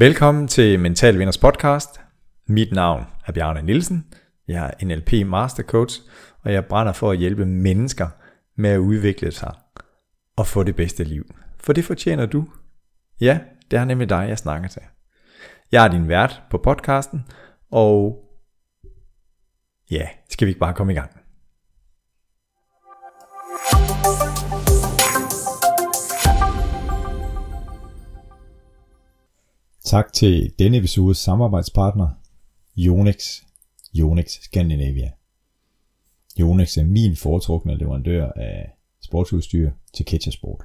Velkommen til Mental Vinders podcast. Mit navn er Bjarne Nielsen. Jeg er NLP Master Coach, og jeg brænder for at hjælpe mennesker med at udvikle sig og få det bedste liv. For det fortjener du. Ja, det er nemlig dig, jeg snakker til. Jeg er din vært på podcasten, og ja, skal vi ikke bare komme i gang? Tak til denne episodes samarbejdspartner, Yonex, Yonex Scandinavia. Yonex er min foretrukne leverandør af sportsudstyr til Ketchersport.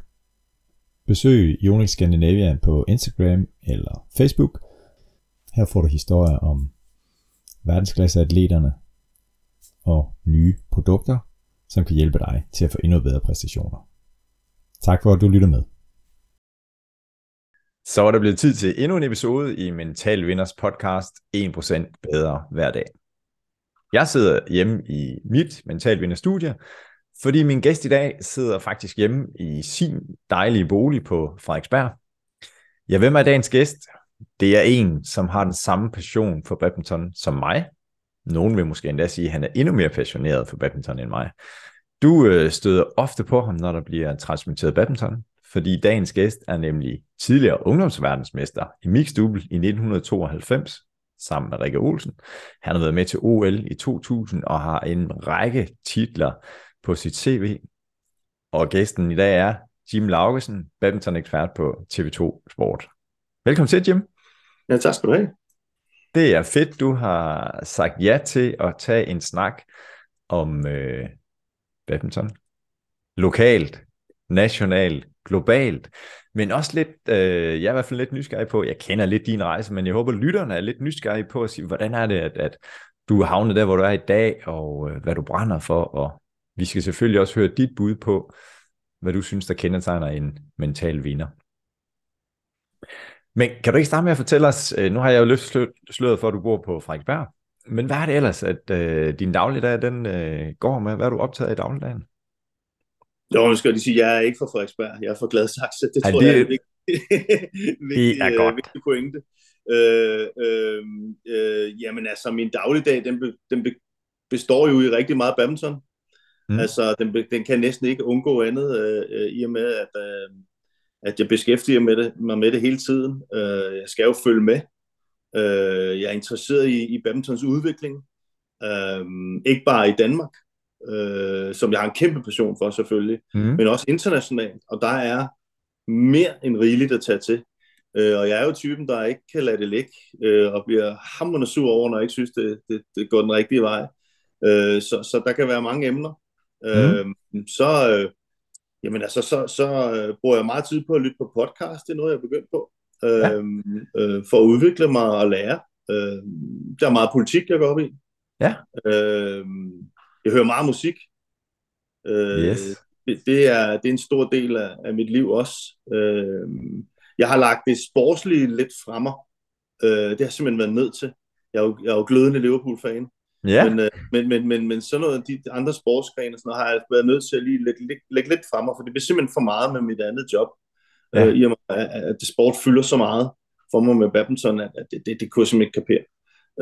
Besøg Yonex Scandinavia på Instagram eller Facebook. Her får du historier om verdensklasseatleterne og nye produkter, som kan hjælpe dig til at få endnu bedre præstationer. Tak for at du lytter med. Så er der blevet tid til endnu en episode i Mental Vinders podcast 1% bedre hver dag. Jeg sidder hjemme i mit Mental Vinders studie, fordi min gæst i dag sidder faktisk hjemme i sin dejlige bolig på Frederiksberg. Ja, hvem er dagens gæst? Det er en, som har den samme passion for badminton som mig. Nogen vil måske endda sige, at han er endnu mere passioneret for badminton end mig. Du øh, støder ofte på ham, når der bliver transmitteret badminton fordi dagens gæst er nemlig tidligere ungdomsverdensmester i mixed double i 1992 sammen med Rikke Olsen. Han har været med til OL i 2000 og har en række titler på sit CV. Og gæsten i dag er Jim Laugesen, badminton-ekspert på TV2 Sport. Velkommen til, Jim. Ja, tak skal du have. Det er fedt, du har sagt ja til at tage en snak om øh, badminton. Lokalt, nationalt, globalt, men også lidt, øh, jeg er i hvert fald lidt nysgerrig på, jeg kender lidt din rejse, men jeg håber, lytterne er lidt nysgerrige på at sige, hvordan er det, at, at du er havnet der, hvor du er i dag, og øh, hvad du brænder for, og vi skal selvfølgelig også høre dit bud på, hvad du synes, der kendetegner en mental vinder. Men kan du ikke starte med at fortælle os, øh, nu har jeg jo løftet sløret for, at du bor på Frederiksberg, men hvad er det ellers, at øh, din dagligdag den øh, går med? Hvad er du optaget af i dagligdagen? Jo, nu skal jeg lige sige, jeg er ikke fra Frederiksberg. Jeg er fra Gladsaxe. Det tror det, jeg er en vigtig, vigtig, er godt. vigtig pointe. Øh, øh, øh, jamen altså, min dagligdag, den, be, den be, består jo i rigtig meget badminton. Mm. Altså, den, den kan næsten ikke undgå andet, øh, i og med, at, øh, at jeg beskæftiger med det, mig med det hele tiden. Øh, jeg skal jo følge med. Øh, jeg er interesseret i, i badmintons udvikling. Øh, ikke bare i Danmark, øh, som jeg har en kæmpe passion for selvfølgelig, mm. men også internationalt, og der er mere end rigeligt at tage til. Øh, og jeg er jo typen, der ikke kan lade det ligge, øh, og bliver hammerende sur over, når jeg ikke synes, det, det, det går den rigtige vej. Øh, så, så der kan være mange emner. Øh, mm. Så, øh, jamen altså, så, så øh, bruger jeg meget tid på at lytte på podcast, det er noget, jeg er begyndt på, øh, ja. øh, for at udvikle mig og lære. Øh, der er meget politik, jeg går op i. Ja. Øh, jeg hører meget musik. Øh, yes. det, det, er, det er en stor del af, af mit liv også. Øh, jeg har lagt det sportslige lidt fremme. Øh, det har simpelthen været nødt til. Jeg er jo, jeg er jo glødende Liverpool-fan. Ja. Men, øh, men, men, men, men sådan noget, de andre sportsgrene, sådan noget, har jeg været nødt til at lige lægge, lægge, lægge lidt fremme, for det bliver simpelthen for meget med mit andet job. Ja. Øh, I og med, at det sport fylder så meget for mig med badminton, at det, det, det kunne jeg simpelthen ikke kapere.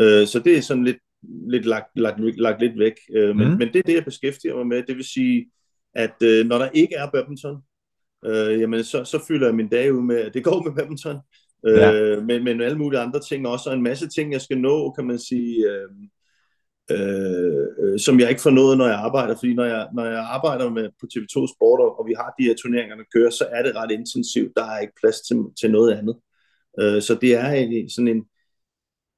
Øh, så det er sådan lidt, lidt lagt, lagt, lagt lidt væk. Øh, men, mm. men det er det, jeg beskæftiger mig med. Det vil sige, at øh, når der ikke er badminton, øh, jamen så, så fylder jeg min dag ud med, at det går med badminton. Øh, ja. men, men alle mulige andre ting også, og en masse ting, jeg skal nå, kan man sige, øh, øh, som jeg ikke får nået, når jeg arbejder. Fordi når jeg, når jeg arbejder med på TV2 Sport, og vi har de her turneringer, der kører, så er det ret intensivt. Der er ikke plads til, til noget andet. Øh, så det er sådan en,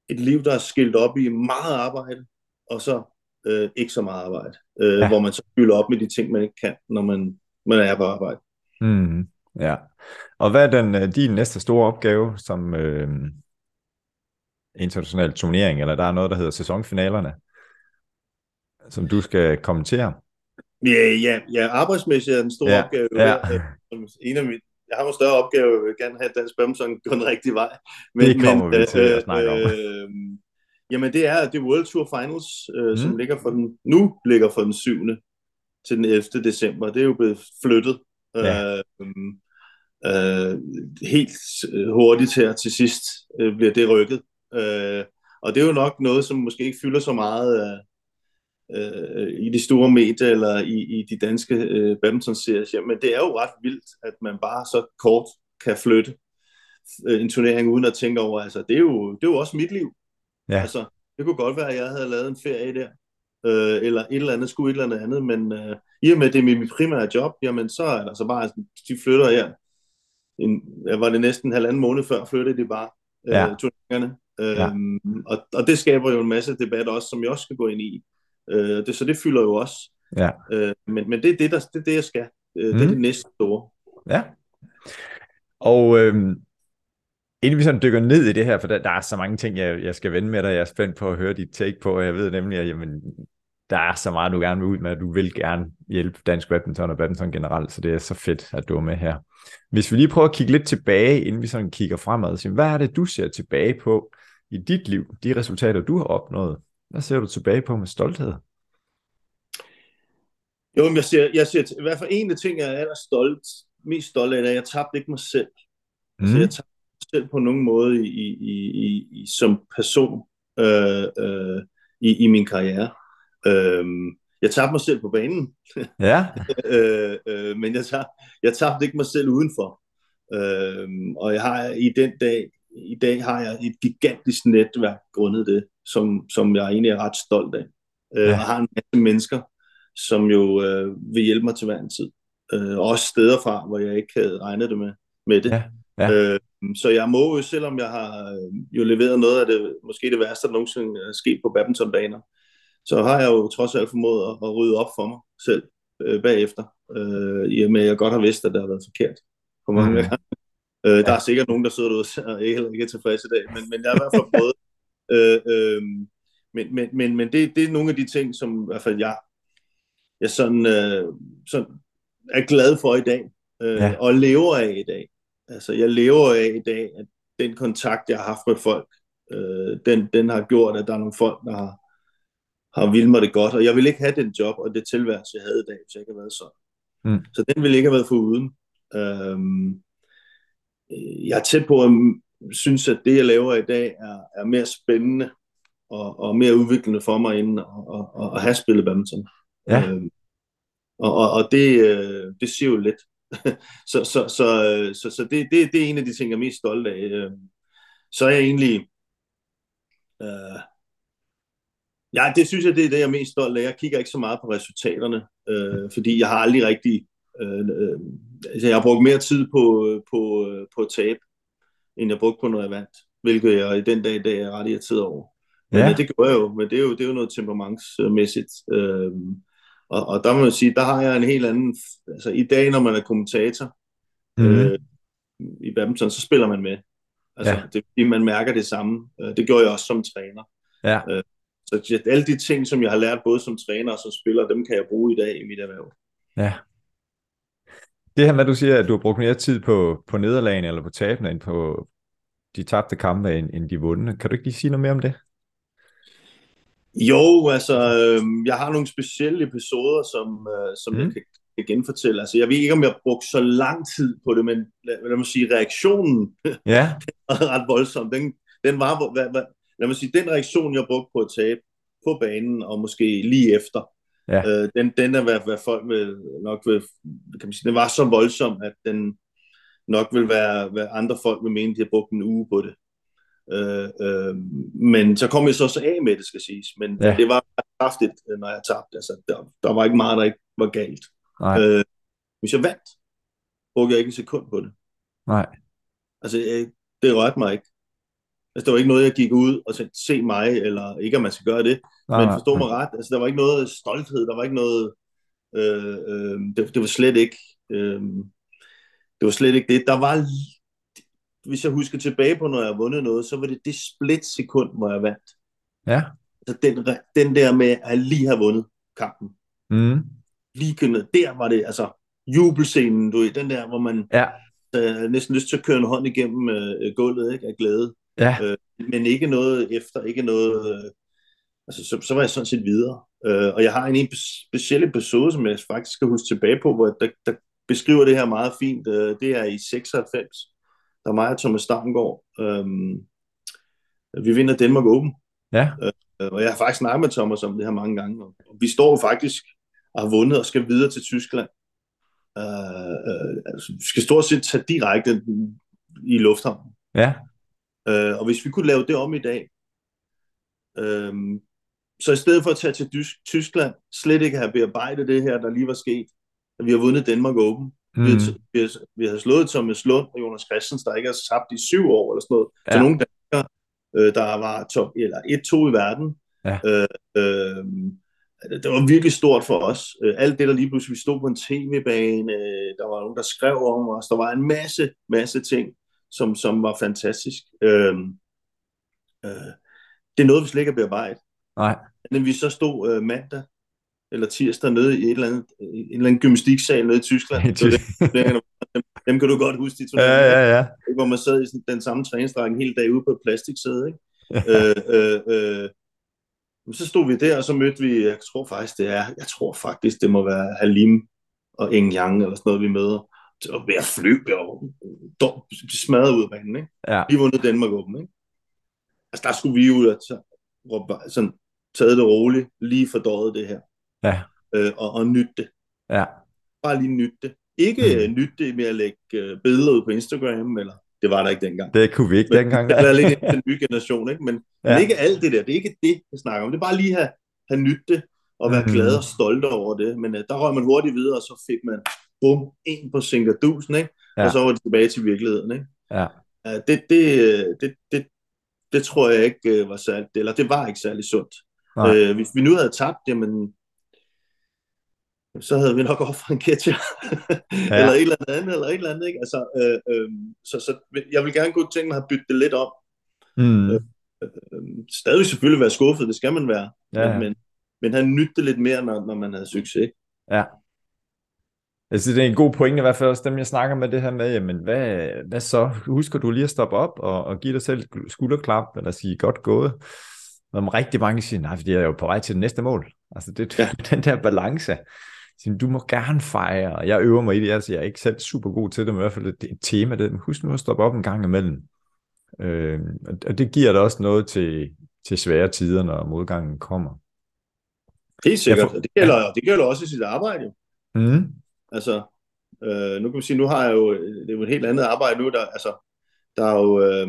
et liv, der er skilt op i meget arbejde, og så øh, ikke så meget arbejde, øh, ja. hvor man så fylder op med de ting, man ikke kan, når man, man er på arbejde. Mm, ja. Og hvad er den, øh, din næste store opgave som øh, international turnering, eller der er noget, der hedder sæsonfinalerne, som du skal kommentere? Ja, ja, ja arbejdsmæssigt er den store ja, opgave. Ja. En af mine, jeg har en større opgave, jeg vil gerne have dansk badminton gå den rigtige vej. Men, det kommer men, vi til øh, at snakke om. Øh, jamen det er det World Tour Finals, øh, mm. som ligger for den, nu ligger for den 7. til den 11. december. Det er jo blevet flyttet. Ja. Øh, øh, helt hurtigt her til sidst øh, bliver det rykket. Øh, og det er jo nok noget, som måske ikke fylder så meget øh, i de store medier eller i, i de danske øh, badminton-serier, men det er jo ret vildt, at man bare så kort kan flytte øh, en turnering uden at tænke over, altså det er jo, det er jo også mit liv. Ja. Altså, det kunne godt være, at jeg havde lavet en ferie der, øh, eller et eller andet, skulle et eller andet andet, men øh, i og med, at det er mit primære job, jamen så er der så bare, de flytter her, en, var det næsten en halvanden måned før, flyttede de bare øh, ja. turneringerne. Ja. Øhm, og, og det skaber jo en masse debat også, som jeg også skal gå ind i. Øh, det, så det fylder jo også. Ja. Øh, men, men det er det, der, det, er det, jeg skal. Øh, mm. Det er det næste store. Ja. Og øh, inden vi sådan dykker ned i det her, for der, der er så mange ting, jeg, jeg skal vende med dig, jeg er spændt på at høre dit take på, og jeg ved nemlig, at jamen, der er så meget, du gerne vil ud med, at du vil gerne hjælpe dansk badminton og badminton generelt, så det er så fedt, at du er med her. Hvis vi lige prøver at kigge lidt tilbage, inden vi sådan kigger fremad, så hvad er det, du ser tilbage på i dit liv, de resultater, du har opnået? Hvad ser du tilbage på med stolthed? Jo, men jeg ser, jeg ser i hvert fald en af ting, jeg er stolt, mest stolt af, er, at jeg tabte ikke mig selv. Mm. Altså, jeg tabte mig selv på nogen måde i, i, i, i som person øh, øh, i, i min karriere. Øh, jeg tabte mig selv på banen. Ja. øh, øh, men jeg tabte, jeg tabte ikke mig selv udenfor. Øh, og jeg har i den dag, i dag har jeg et gigantisk netværk grundet det, som, som jeg egentlig er ret stolt af. Øh, ja. Og har en masse mennesker, som jo øh, vil hjælpe mig til hver en tid. Øh, også steder fra, hvor jeg ikke havde regnet det med, med det. Ja. Ja. Øh, så jeg må jo, selvom jeg har øh, jo leveret noget af det, måske det værste, der nogensinde er sket på badmintonbaner, så har jeg jo trods alt formået at, at rydde op for mig selv øh, bagefter, øh, i og med at jeg godt har vidst, at det har været forkert på mange mm. gange. Øh, der er sikkert nogen, der sidder derude og ikke, ikke er tilfredse i dag, men, men jeg har i hvert fald prøvet. Øh, øh, men men, men, men det, det er nogle af de ting, som i hvert fald jeg, jeg sådan, øh, sådan er glad for i dag, øh, ja. og lever af i dag. Altså, jeg lever af i dag, at den kontakt, jeg har haft med folk, øh, den, den har gjort, at der er nogle folk, der har, har vildt mig det godt, og jeg vil ikke have den job og det tilværelse, jeg havde i dag, hvis jeg ikke havde været sådan. Mm. Så den ville ikke have været for uden. Øhm, jeg er tæt på at synes, at det, jeg laver i dag, er, er mere spændende og, og mere udviklende for mig, end at, at, at have spillet badminton. Ja. Øhm, og, og, og det, øh, det siger jo lidt. så så, så, så, så det, det, det er en af de ting, jeg er mest stolt af. Øhm, så er jeg egentlig... Øh, Ja, det synes jeg, det er det, jeg er mest stolt af. Jeg kigger ikke så meget på resultaterne, øh, fordi jeg har aldrig rigtig... Øh, øh, altså jeg har brugt mere tid på, på, på at tabe, end jeg brugte på, når jeg vandt. Hvilket jeg i den dag i dag er ret irriteret over. Men ja. det gør jeg jo, men det er jo, det er jo noget temperamentsmæssigt. Øh, og, og der må jeg sige, der har jeg en helt anden... Altså i dag, når man er kommentator mm. øh, i badminton, så spiller man med. Altså, ja. det, man mærker det samme. Øh, det gjorde jeg også som træner. Ja. Øh, så alle de ting, som jeg har lært både som træner og som spiller, dem kan jeg bruge i dag i mit erhverv. Ja. Det her med, at du siger, at du har brugt mere tid på, på nederlagene eller på tabene, end på de tabte kampe, end, end de vundne. Kan du ikke lige sige noget mere om det? Jo, altså, øh, jeg har nogle specielle episoder, som, øh, som mm. jeg kan, kan genfortælle. Altså, jeg ved ikke, om jeg har brugt så lang tid på det, men lad, lad mig sige, reaktionen ja. var ret voldsom. Den, den var, hvad, hvad, lad mig sige, den reaktion, jeg brugte på at tabe på banen, og måske lige efter, ja. øh, den, den er, hvad, hvad folk vil, nok vil, kan man sige, den var så voldsom, at den nok vil være, hvad andre folk vil mene, de har brugt en uge på det. Øh, øh, men så kom jeg så også af med det, skal siges. Men ja. det var kraftigt, når jeg tabte. Altså, der, der var ikke meget, der ikke var galt. Nej. Øh, hvis jeg vandt, brugte jeg ikke en sekund på det. Nej. Altså, jeg, det rørte mig ikke. Altså, der var ikke noget, jeg gik ud og sagde, se mig, eller ikke, at man skal gøre det. Nej, men forstå mig ret, altså, der var ikke noget stolthed, der var ikke noget, øh, øh, det, det var slet ikke, øh, det var slet ikke det. Der var, hvis jeg husker tilbage på, når jeg har vundet noget, så var det det split sekund, hvor jeg vandt. Ja. Altså, den, den der med at lige have vundet kampen. Mm. Lige kunne, der var det, altså, jubelscenen, du ved, den der, hvor man ja. øh, næsten lyst til at køre en hånd igennem øh, gulvet, ikke, af glæde. Ja. Øh, men ikke noget efter, ikke noget... Øh, altså, så, så var jeg sådan set videre. Øh, og jeg har en, en speciel episode, som jeg faktisk skal huske tilbage på, hvor der, der, beskriver det her meget fint. Øh, det er i 96. Der er mig og Thomas Stavngård. Øh, vi vinder Danmark Open. Ja. Øh, og jeg har faktisk snakket med Thomas om det her mange gange. Og vi står faktisk og har vundet og skal videre til Tyskland. Øh, øh, altså, vi skal stort set tage direkte i lufthavnen. Ja. Øh, og hvis vi kunne lave det om i dag, øh, så i stedet for at tage til Tyskland, slet ikke have bearbejdet det her, der lige var sket, at vi har vundet Danmark Open. Mm. Vi, har, vi, har, vi har slået Thomas Lund og Jonas Christians, der ikke har tabt i syv år eller sådan noget, ja. til nogle danskere, øh, der var top, eller 1-2 i verden. Ja. Øh, øh, det var virkelig stort for os. Øh, alt det, der lige pludselig, vi stod på en tv-bane, øh, der var nogen, der skrev om os, der var en masse, masse ting, som, som var fantastisk. Øh, øh, det er noget, vi slet ikke har bearbejdet. Nej. Men vi så stod øh, mandag eller tirsdag nede i et eller andet, en eller anden gymnastiksal nede i Tyskland. I Tyskland. dem, dem kan du godt huske, de ja, ja, ja. Hvor man sad i sådan, den samme træningsdrag en hel dag ude på et plastiksæde. Ikke? øh, øh, øh, så stod vi der, og så mødte vi, jeg tror faktisk, det er, jeg tror faktisk, det må være Halim og Eng Yang, eller sådan noget, vi møder. Og at flyve og smadret ud af banen. Ikke? Ja. Vi vundet Danmark åben. Ikke? Altså, der skulle vi ud og sådan, taget det roligt, lige fordøjet det her. Ja. Øh, og, og nytte det. Ja. Bare lige nytte det. Ikke mm. nytte det med at lægge øh, billeder ud på Instagram, eller det var der ikke dengang. Det kunne vi ikke men, dengang. Det er lidt den nye generation, ikke? Men, ja. men ikke alt det der. Det er ikke det, jeg snakker om. Det er bare lige have, have nytte det, og være mm. glad og stolt over det. Men uh, der røg man hurtigt videre, og så fik man bum, en på Sinkerdusen, ikke? Ja. Og så var det tilbage til virkeligheden, ikke? Ja. Det, det, det, det, det tror jeg ikke uh, var særligt, eller det var ikke særlig sundt. Uh, hvis vi nu havde tabt, jamen, så havde vi nok offret en catcher, ja. eller et eller andet, eller et eller andet, ikke? Altså, øh, øh, så, så jeg vil gerne gå tænke mig at bytte det lidt om. Mm. Øh, øh, stadig selvfølgelig være skuffet, det skal man være, ja. men, men, men have nytte det lidt mere, når, når man havde succes. Ja. Synes, det er en god pointe, i hvert fald også dem, jeg snakker med det her med, jamen, hvad, hvad så? Husker du lige at stoppe op og, og give dig selv skulderklap, eller sige godt gået? Når rigtig mange siger, nej, fordi jeg er jo på vej til det næste mål. Altså, det, ja. den der balance siger, du må gerne fejre, jeg øver mig i det, altså jeg er ikke selv super god til det, men i hvert fald det er et tema, det, husk nu at stoppe op en gang imellem. Øh, og det giver da også noget til, til svære tider, når modgangen kommer. Helt sikkert, får, det gælder, ja. det gælder også i sit arbejde. Mm. Altså, øh, nu kan vi sige, nu har jeg jo, det er jo et helt andet arbejde nu, der, altså, der er jo, øh,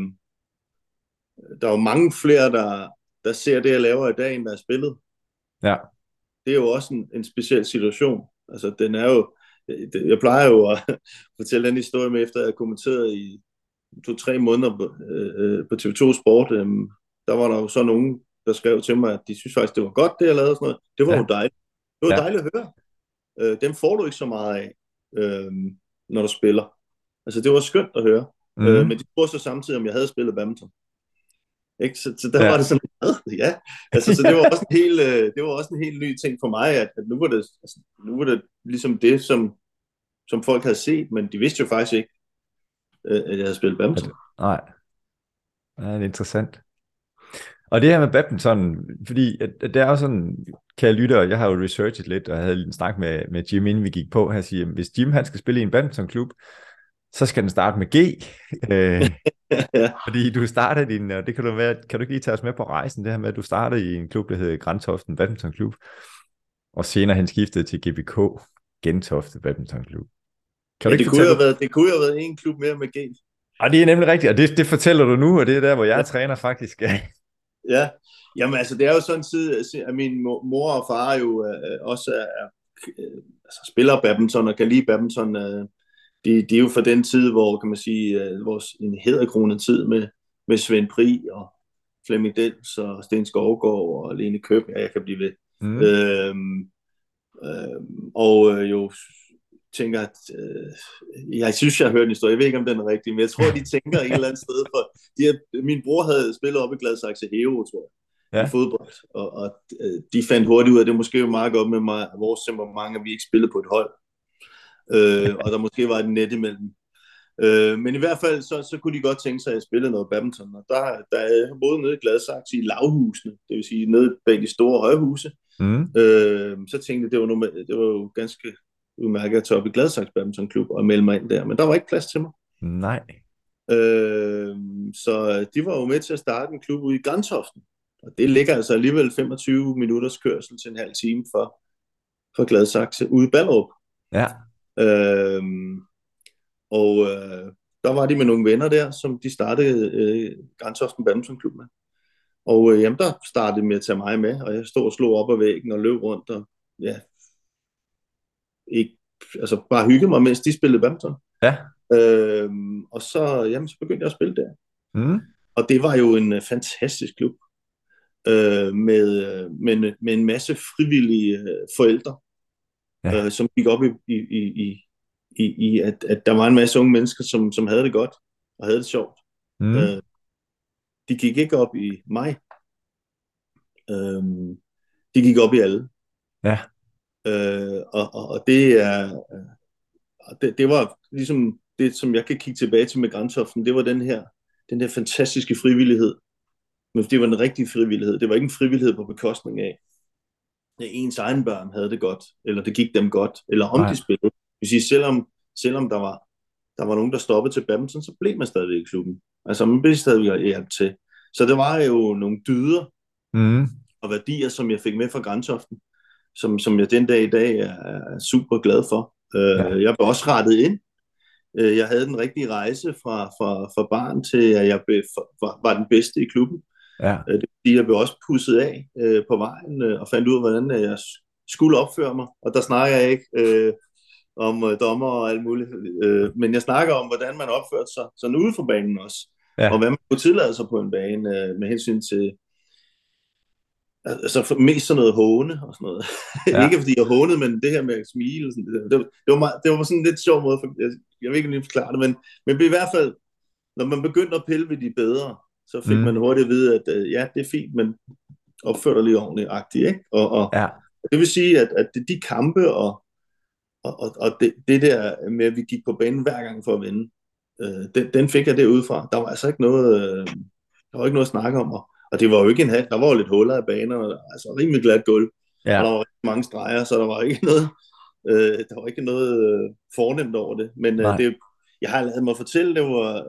der er jo mange flere, der, der ser det, jeg laver i dag, end der er spillet. Ja det er jo også en, en speciel situation. Altså, den er jo, det, jeg plejer jo at fortælle den historie med, efter jeg kommenterede i to-tre måneder på, øh, på TV2 Sport, øh, der var der jo så nogen, der skrev til mig, at de synes faktisk, det var godt, det jeg lavede og sådan noget. Det var ja. jo dejligt. Det var ja. dejligt at høre. Øh, dem får du ikke så meget af, øh, når du spiller. Altså, det var skønt at høre. Mm. Øh, men de spurgte så samtidig, om jeg havde spillet badminton. Ikke? Så, så der ja. var det sådan, ja. Altså, så det var, også en helt, øh, det var også en helt ny ting for mig, at, at nu, var det, altså, nu var det ligesom det, som, som folk havde set, men de vidste jo faktisk ikke, øh, at jeg havde spillet badminton. Nej. Ja, det er interessant. Og det her med badminton, fordi at, at det er sådan, kan jeg lytte, og jeg har jo researchet lidt, og jeg havde en snak med, med Jim, inden vi gik på, han siger, hvis Jim han skal spille i en badmintonklub, så skal den starte med G. Øh, ja. Fordi du startede din, og det kan du være, kan du ikke lige tage os med på rejsen, det her med, at du startede i en klub, der hedder Grantoften Badminton Klub, og senere han skiftede til GBK, Gentofte Badminton Klub. Kan ja, det, kunne have været, det kunne have været en klub mere med G. Og det er nemlig rigtigt, og det, det fortæller du nu, og det er der, hvor jeg ja. træner faktisk. Ja, jamen altså, det er jo sådan en side, at min mor og far jo øh, også er, øh, altså, spiller badminton og kan lide badminton. Øh, de, de er jo fra den tid, hvor, kan man sige, uh, vores en hedderkronet tid med, med Svend Pri og Flemming Dels og Sten Skovgaard og Lene Køb, ja, jeg kan blive ved. Mm. Øhm, øhm, og øh, jo tænker, at øh, jeg synes, jeg har hørt en historie, jeg ved ikke, om den er rigtig, men jeg tror, de tænker et eller andet sted, for de har, min bror havde spillet op i Gladsaxe Hero, tror jeg, ja. i fodbold, og, og øh, de fandt hurtigt ud af, det måske var meget godt med mig, vores temperament, at vi ikke spillede på et hold øh, og der måske var et net imellem. Øh, men i hvert fald, så, så kunne de godt tænke sig, at jeg spillede noget badminton, og der, der er både nede i Gladsaxe i lavhusene, det vil sige nede bag de store højhuse, mm. øh, så tænkte jeg, det var, noget, det var jo ganske udmærket at tage op i Gladsaxe Badminton Klub og melde mig ind der, men der var ikke plads til mig. Nej. Øh, så de var jo med til at starte en klub ude i Grantoften. Og det ligger altså alligevel 25 minutters kørsel til en halv time for, for Gladsaxe ude i Ballerup. Ja. Øh, og øh, der var de med nogle venner der, som de startede øh, Grantoften Badminton Klub med. Og øh, jamen, der startede med at tage mig med, og jeg stod og slog op ad væggen og løb rundt, og ja, ikke, altså bare hygge mig, mens de spillede badminton. Ja. Øhm, og så, jamen, så begyndte jeg at spille der. Mm. Og det var jo en uh, fantastisk klub, øh, med, med, med en masse frivillige uh, forældre, ja. øh, som gik op i, i, i, i, i at, at der var en masse unge mennesker, som, som havde det godt, og havde det sjovt. Mm. Øh, de gik ikke op i mig. Øh, de gik op i alle. Ja. Øh, og, og, og det er det, det var ligesom det, som jeg kan kigge tilbage til med Grænsoften, det var den her, den her fantastiske frivillighed. Men det var en rigtig frivillighed. Det var ikke en frivillighed på bekostning af, at ens egen børn havde det godt, eller det gik dem godt, eller om Nej. de spillede. Hvis I, selvom, selvom der var, der var nogen, der stoppede til badminton, så blev man stadigvæk i klubben. Altså man blev stadigvæk hjælp til. Så det var jo nogle dyder mm. og værdier, som jeg fik med fra Grænsoften, som, som jeg den dag i dag er, er super glad for. Øh, ja. Jeg blev også rettet ind. Øh, jeg havde den rigtige rejse fra, fra, fra barn til, at jeg blev, var, var den bedste i klubben. Ja. Øh, det vil jeg blev også pusset af øh, på vejen øh, og fandt ud af, hvordan jeg skulle opføre mig. Og der snakker jeg ikke øh, om øh, dommer og alt muligt, øh, men jeg snakker om, hvordan man opførte sig sådan ude for banen også. Ja. Og hvad man kunne tillade sig på en bane øh, med hensyn til altså mest sådan noget håne og sådan noget. Ja. ikke fordi jeg hånede, men det her med at smile, sådan, det, det, det, var meget, det var sådan en lidt sjov måde, for, jeg, jeg ved ikke, jeg forklare det, men, men i hvert fald, når man begyndte at pille ved de bedre, så fik mm. man hurtigt at vide, at uh, ja, det er fint, men opfør dig lige ordentligt agtigt, ikke? Og, og ja. det vil sige, at, at de kampe og, og, og, og det, det der med, at vi gik på banen hver gang for at vinde, øh, den, den fik jeg derudfra. Der var altså ikke noget, øh, der var ikke noget at snakke om, og, og det var jo ikke en hal, der var jo lidt huller i banerne, altså rimelig glat gulv, ja. og der var mange streger, så der var ikke noget, øh, der var ikke noget øh, fornemt over det, men øh, det, jeg har lavet mig fortælle, det var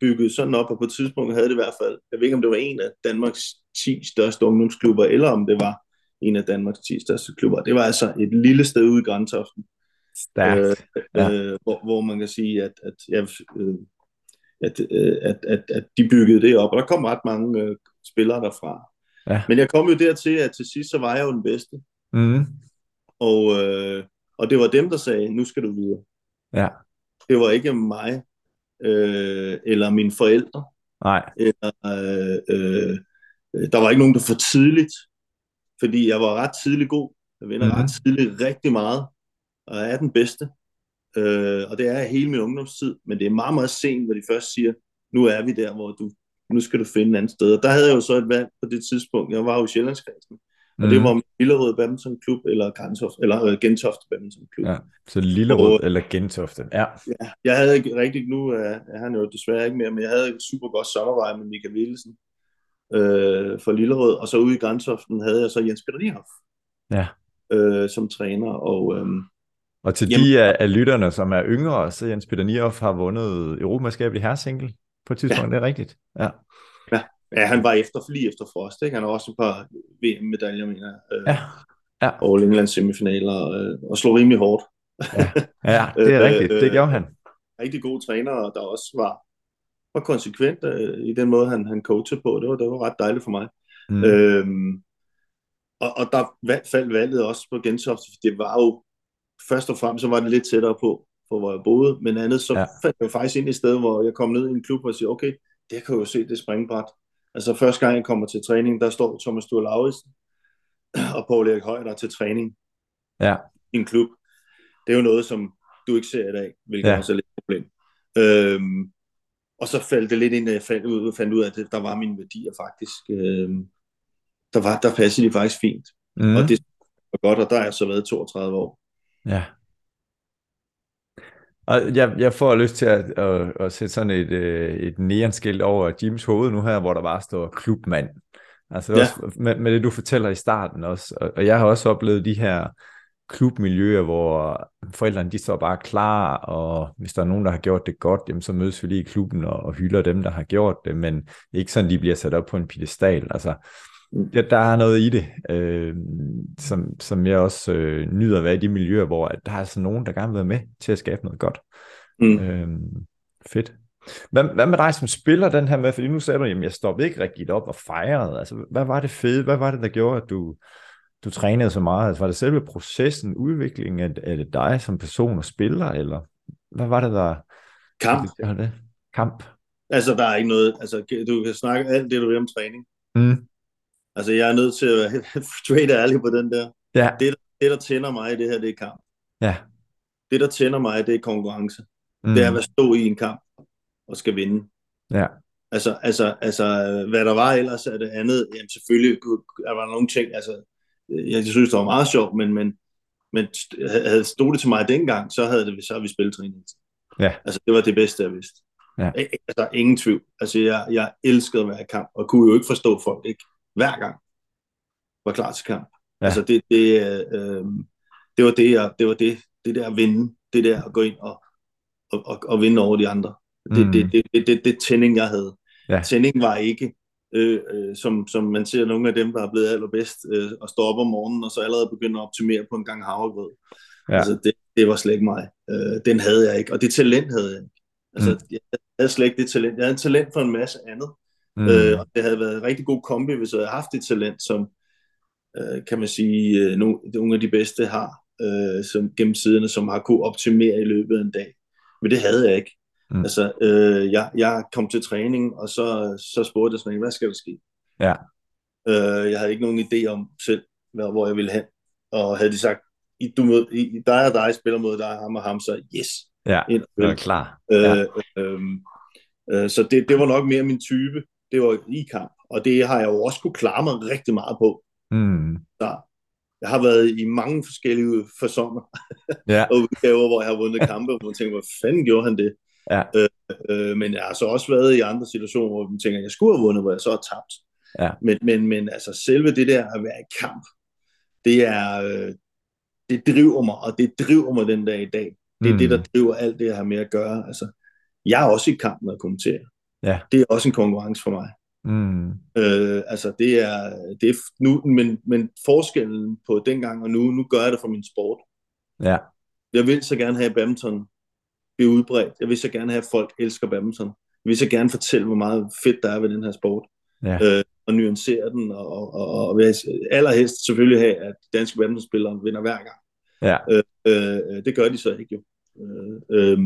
bygget sådan op, og på et tidspunkt havde det i hvert fald, jeg ved ikke om det var en af Danmarks 10 største ungdomsklubber, eller om det var en af Danmarks 10 største klubber. Det var altså et lille sted ude i Grantoften. Stærkt. Øh, ja. øh, hvor, hvor man kan sige, at, at, jeg, øh, at, øh, at, at, at de byggede det op, og der kom ret mange øh, spillere derfra. Ja. Men jeg kom jo dertil, at til sidst, så var jeg jo den bedste. Mm. Og, øh, og det var dem, der sagde, nu skal du videre. Ja. Det var ikke mig, øh, eller mine forældre. Nej. Eller, øh, øh, der var ikke nogen, der for tidligt, fordi jeg var ret tidligt god. Jeg vinder mm-hmm. ret tidligt rigtig meget, og jeg er den bedste. Øh, og det er hele min ungdomstid, men det er meget, meget sent, hvor de først siger, nu er vi der, hvor du, nu skal du finde et andet sted. Og der havde jeg jo så et valg på det tidspunkt. Jeg var jo i Sjællandskredsen. Og mm. det var Lillerød Badminton Klub eller, Gantoft, eller uh, Gentofte Badminton Klub. Ja, så Lillerød og, eller Gentofte, ja. ja. Jeg havde ikke rigtig, nu er, er han jo desværre ikke mere, men jeg havde et super godt samarbejde med Michael Willesen øh, for Lillerød, og så ude i Gentoften havde jeg så Jens Peter Niehoff ja. øh, som træner, og øh, og til Jamen, de af, af lytterne, som er yngre, så Jens Peter Niehoff har vundet Europamesterskabet i herresingle på et tidspunkt, ja. det er rigtigt. Ja. ja. Ja, han var efter, lige efter Frost, ikke? Han har også et par VM-medaljer, mener. Øh, ja. ja. Og England semifinaler, øh, og slog rimelig hårdt. ja. ja, det er rigtigt. Det gjorde han. Rigtig gode træner, der også var, var konsekvent øh, i den måde, han, han coachede på. Det var, det var ret dejligt for mig. Mm. Øhm, og, og der faldt valget også på Gentofte, for det var jo først og fremmest så var det lidt tættere på, på hvor jeg boede, men andet så ja. fandt jeg faktisk ind i et sted, hvor jeg kom ned i en klub og siger, okay, det kan jeg jo se, det springbræt. Altså første gang jeg kommer til træning, der står Thomas Sture Lauritsen og Paul Erik Høj der til træning ja. i en klub. Det er jo noget, som du ikke ser i dag, hvilket ja. også er lidt et problem. Øhm, og så faldt det lidt ind, at jeg fandt ud, fandt ud af, at det, der var mine værdier faktisk. Øhm, der, var, der passede de faktisk fint. Mm. Og det var godt, og der er jeg så været 32 år. Ja. Og jeg, jeg får lyst til at, at, at sætte sådan et, øh, et neonskilt over Jims hoved nu her, hvor der bare står klubmand. Altså ja. også med, med det, du fortæller i starten også. Og, og jeg har også oplevet de her klubmiljøer, hvor forældrene de står bare klar, og hvis der er nogen, der har gjort det godt, jamen, så mødes vi lige i klubben og, og hylder dem, der har gjort det, men ikke sådan, de bliver sat op på en pedestal. Altså, ja, der er noget i det, øh, som, som jeg også øh, nyder at være i de miljøer, hvor der er altså nogen, der gerne vil være med til at skabe noget godt. Mm. Øh, fedt. Hvad, hvad med dig som spiller den her med, fordi nu sagde du, jamen jeg stoppede ikke rigtig op og fejrede, altså hvad var det fede, hvad var det, der gjorde, at du, du trænede så meget? Altså, var det selve processen, udviklingen af, af det dig som person og spiller, eller hvad var det, der... Kamp. Det, det? Kamp. Altså, der er ikke noget... Altså, du kan snakke alt det, du vil om træning. Mm. Altså, jeg er nødt til at være straight ærlig på den der. Ja. Det, det, der tænder mig i det her, det er kamp. Ja. Det, der tænder mig, det er konkurrence. Mm. Det er at stå i en kamp og skal vinde. Ja. Altså, altså, altså, hvad der var ellers af det andet, jamen selvfølgelig der var nogle ting, altså, jeg synes, det var meget sjovt, men, men, men havde stået det til mig dengang, så havde det, så havde vi spilletræning. Ja. Altså, det var det bedste, jeg vidste. Ja. Altså, ingen tvivl. Altså, jeg, jeg elskede at være i kamp, og kunne jo ikke forstå, folk ikke hver gang var klar til kamp. Ja. Altså, det, det, øh, det var det, jeg, det var det, det der at vinde, det der at gå ind og, og, og, og vinde over de andre. Det, mm. det, det, det, det, det tænding, jeg havde. Ja. Tænding var ikke, øh, øh, som, som man ser nogle af dem, der er blevet allerbedst, øh, at stå op om morgenen, og så allerede begynde at optimere på en gang havregrød. Ja. Altså, det, det var slet ikke mig. Øh, den havde jeg ikke, og det talent havde jeg ikke. Altså, mm. jeg havde slet ikke det talent. Jeg havde en talent for en masse andet. Mm. Øh, og det havde været en rigtig god kombi, hvis jeg havde haft det talent, som, øh, kan man sige, øh, nogle, af de bedste har, øh, som gennem siderne, som har kunne optimere i løbet af en dag. Men det havde jeg ikke. Mm. Altså, øh, jeg, jeg kom til træning, og så, så spurgte jeg sådan, hvad skal der ske? Ja. Øh, jeg havde ikke nogen idé om selv, hvor jeg ville hen. Og havde de sagt, I, du mød, I, dig og dig spiller mod dig, ham og ham, så yes. Ja, det er klar. Øh, ja. øh, øh, så det, det var nok mere min type. Det var i kamp. Og det har jeg jo også kunne klare mig rigtig meget på. Mm. Så jeg har været i mange forskellige fasonger ja. og udgaver, hvor jeg har vundet kampe, og man tænker, hvor fanden gjorde han det? Ja. Øh, øh, men jeg har så også været i andre situationer, hvor man tænker, jeg skulle have vundet, hvor jeg så har tabt. Ja. Men, men, men altså selve det der at være i kamp, det er, øh, det driver mig, og det driver mig den dag i dag. Det er mm. det, der driver alt det, jeg har med at gøre. Altså, jeg er også i kamp med at kommentere. Ja. Det er også en konkurrence for mig. Mm. Øh, altså det er, det er nu, men, men forskellen på dengang og nu, nu gør jeg det for min sport. Ja. Jeg vil så gerne have badminton blive udbredt. Jeg vil så gerne have, at folk elsker badminton. Jeg vil så gerne fortælle, hvor meget fedt der er ved den her sport. Ja. Øh, og nuancere den, og, og, og, og allerhelst selvfølgelig have, at danske badmintonspillere vinder hver gang. Ja. Øh, øh, det gør de så ikke jo. Øh, øh,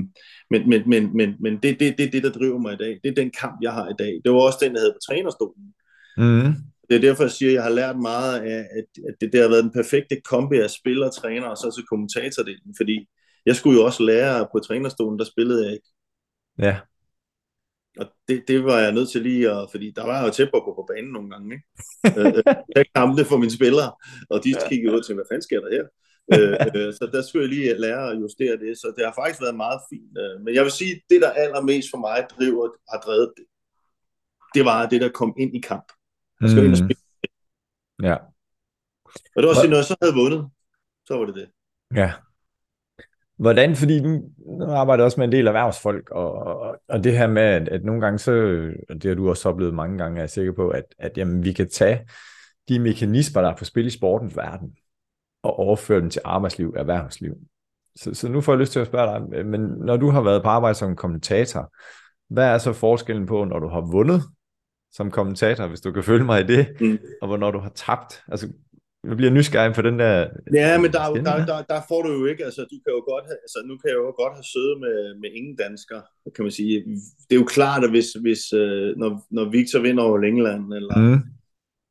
men men, men, men, men det det, det, det, der driver mig i dag. Det er den kamp, jeg har i dag. Det var også den, jeg havde på trænerstolen. Mm. Det er derfor, jeg siger, at jeg har lært meget af, at, at det, det har været den perfekte kombi af spiller, træner og så til kommentatordelen, fordi jeg skulle jo også lære på trænerstolen, der spillede jeg ikke. Ja. Og det, det var jeg nødt til lige at, fordi der var jeg jo tæt på at gå på banen nogle gange, ikke? Øh, øh, jeg kampe for mine spillere, og de kiggede ud til, hvad fanden sker der her? øh, øh, så der skulle jeg lige lære at justere det, så det har faktisk været meget fint. Øh, men jeg vil sige, det der allermest for mig driver, har drevet det, det var det, der kom ind i kamp. Jeg skal mm. ind og spille. Ja. Og det var også, når jeg så havde vundet, så var det det. Ja. Hvordan, fordi nu, arbejder også med en del erhvervsfolk, og, og, og det her med, at, at nogle gange så, og det har du også oplevet mange gange, er jeg sikker på, at, at jamen, vi kan tage de mekanismer, der er på spil i sportens verden, og overføre dem til arbejdsliv og erhvervsliv. Så, så nu får jeg lyst til at spørge dig, men når du har været på arbejde som kommentator, hvad er så forskellen på, når du har vundet som kommentator, hvis du kan følge mig i det, mm. og hvornår du har tabt? Altså, jeg bliver nysgerrig på den der... Ja, men der, der, der, der får du jo ikke, altså du kan jo godt have, altså nu kan jeg jo godt have siddet med, med ingen dansker, kan man sige. Det er jo klart, at hvis, hvis øh, når, når Victor vinder over England, eller mm.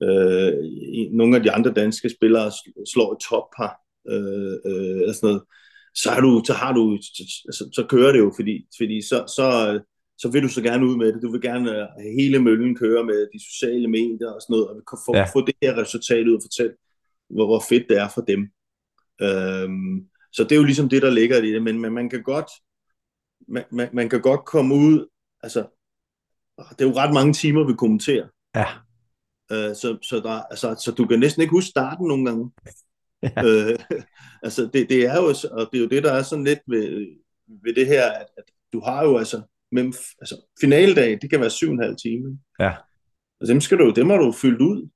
Øh, nogle af de andre danske spillere slår et toppar, øh, øh, eller sådan noget, så har du, så har du, så, så kører det jo, fordi, fordi så, så, så vil du så gerne ud med det. Du vil gerne have hele møllen køre med de sociale medier og sådan noget, og få, ja. få det her resultat ud og fortælle, hvor, hvor fedt det er for dem. Øhm, så det er jo ligesom det, der ligger i det, men, men man kan godt man, man, man kan godt komme ud, altså, det er jo ret mange timer, vi kommenterer. Ja. Øh, så, så, der, altså, så du kan næsten ikke huske starten nogle gange. Ja. Øh, altså det, det er jo, og det er jo det, der er sådan lidt ved, ved det her, at, at du har jo altså, men, altså finaledag, det kan være syv og en halv time. Ja. Altså dem, skal du, dem har du fyldt ud.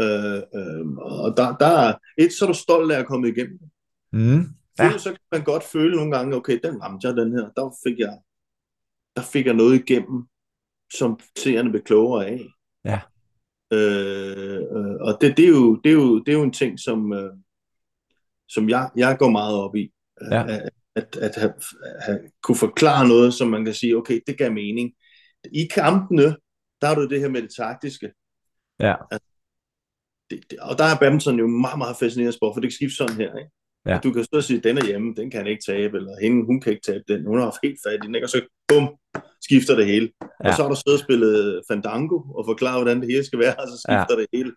Øh, øh, og der, der er et, så er du stolt af at komme igennem. Mm. Ja. Så kan man godt føle nogle gange, okay, den ramte jeg, den her. Der fik jeg, der fik jeg noget igennem, som seerne blev klogere af. Ja. Øh, øh, og det, det, er jo, det, er jo, det er jo en ting, som, øh, som jeg, jeg går meget op i. Ja. At, at, at have, have, kunne forklare noget, som man kan sige, okay, det gav mening. I kampene, der er du det her med det taktiske. Ja. At det, det, og der er badminton jo meget, meget fascinerende sport, for det kan skifte sådan her, ikke? Ja. Du kan og sige, den er hjemme, den kan han ikke tabe, eller hende, hun kan ikke tabe den, hun har haft helt fat i den, ikke? og så bum, skifter det hele. Ja. Og så har du siddet og spillet Fandango, og forklaret, hvordan det hele skal være, og så skifter ja. det hele.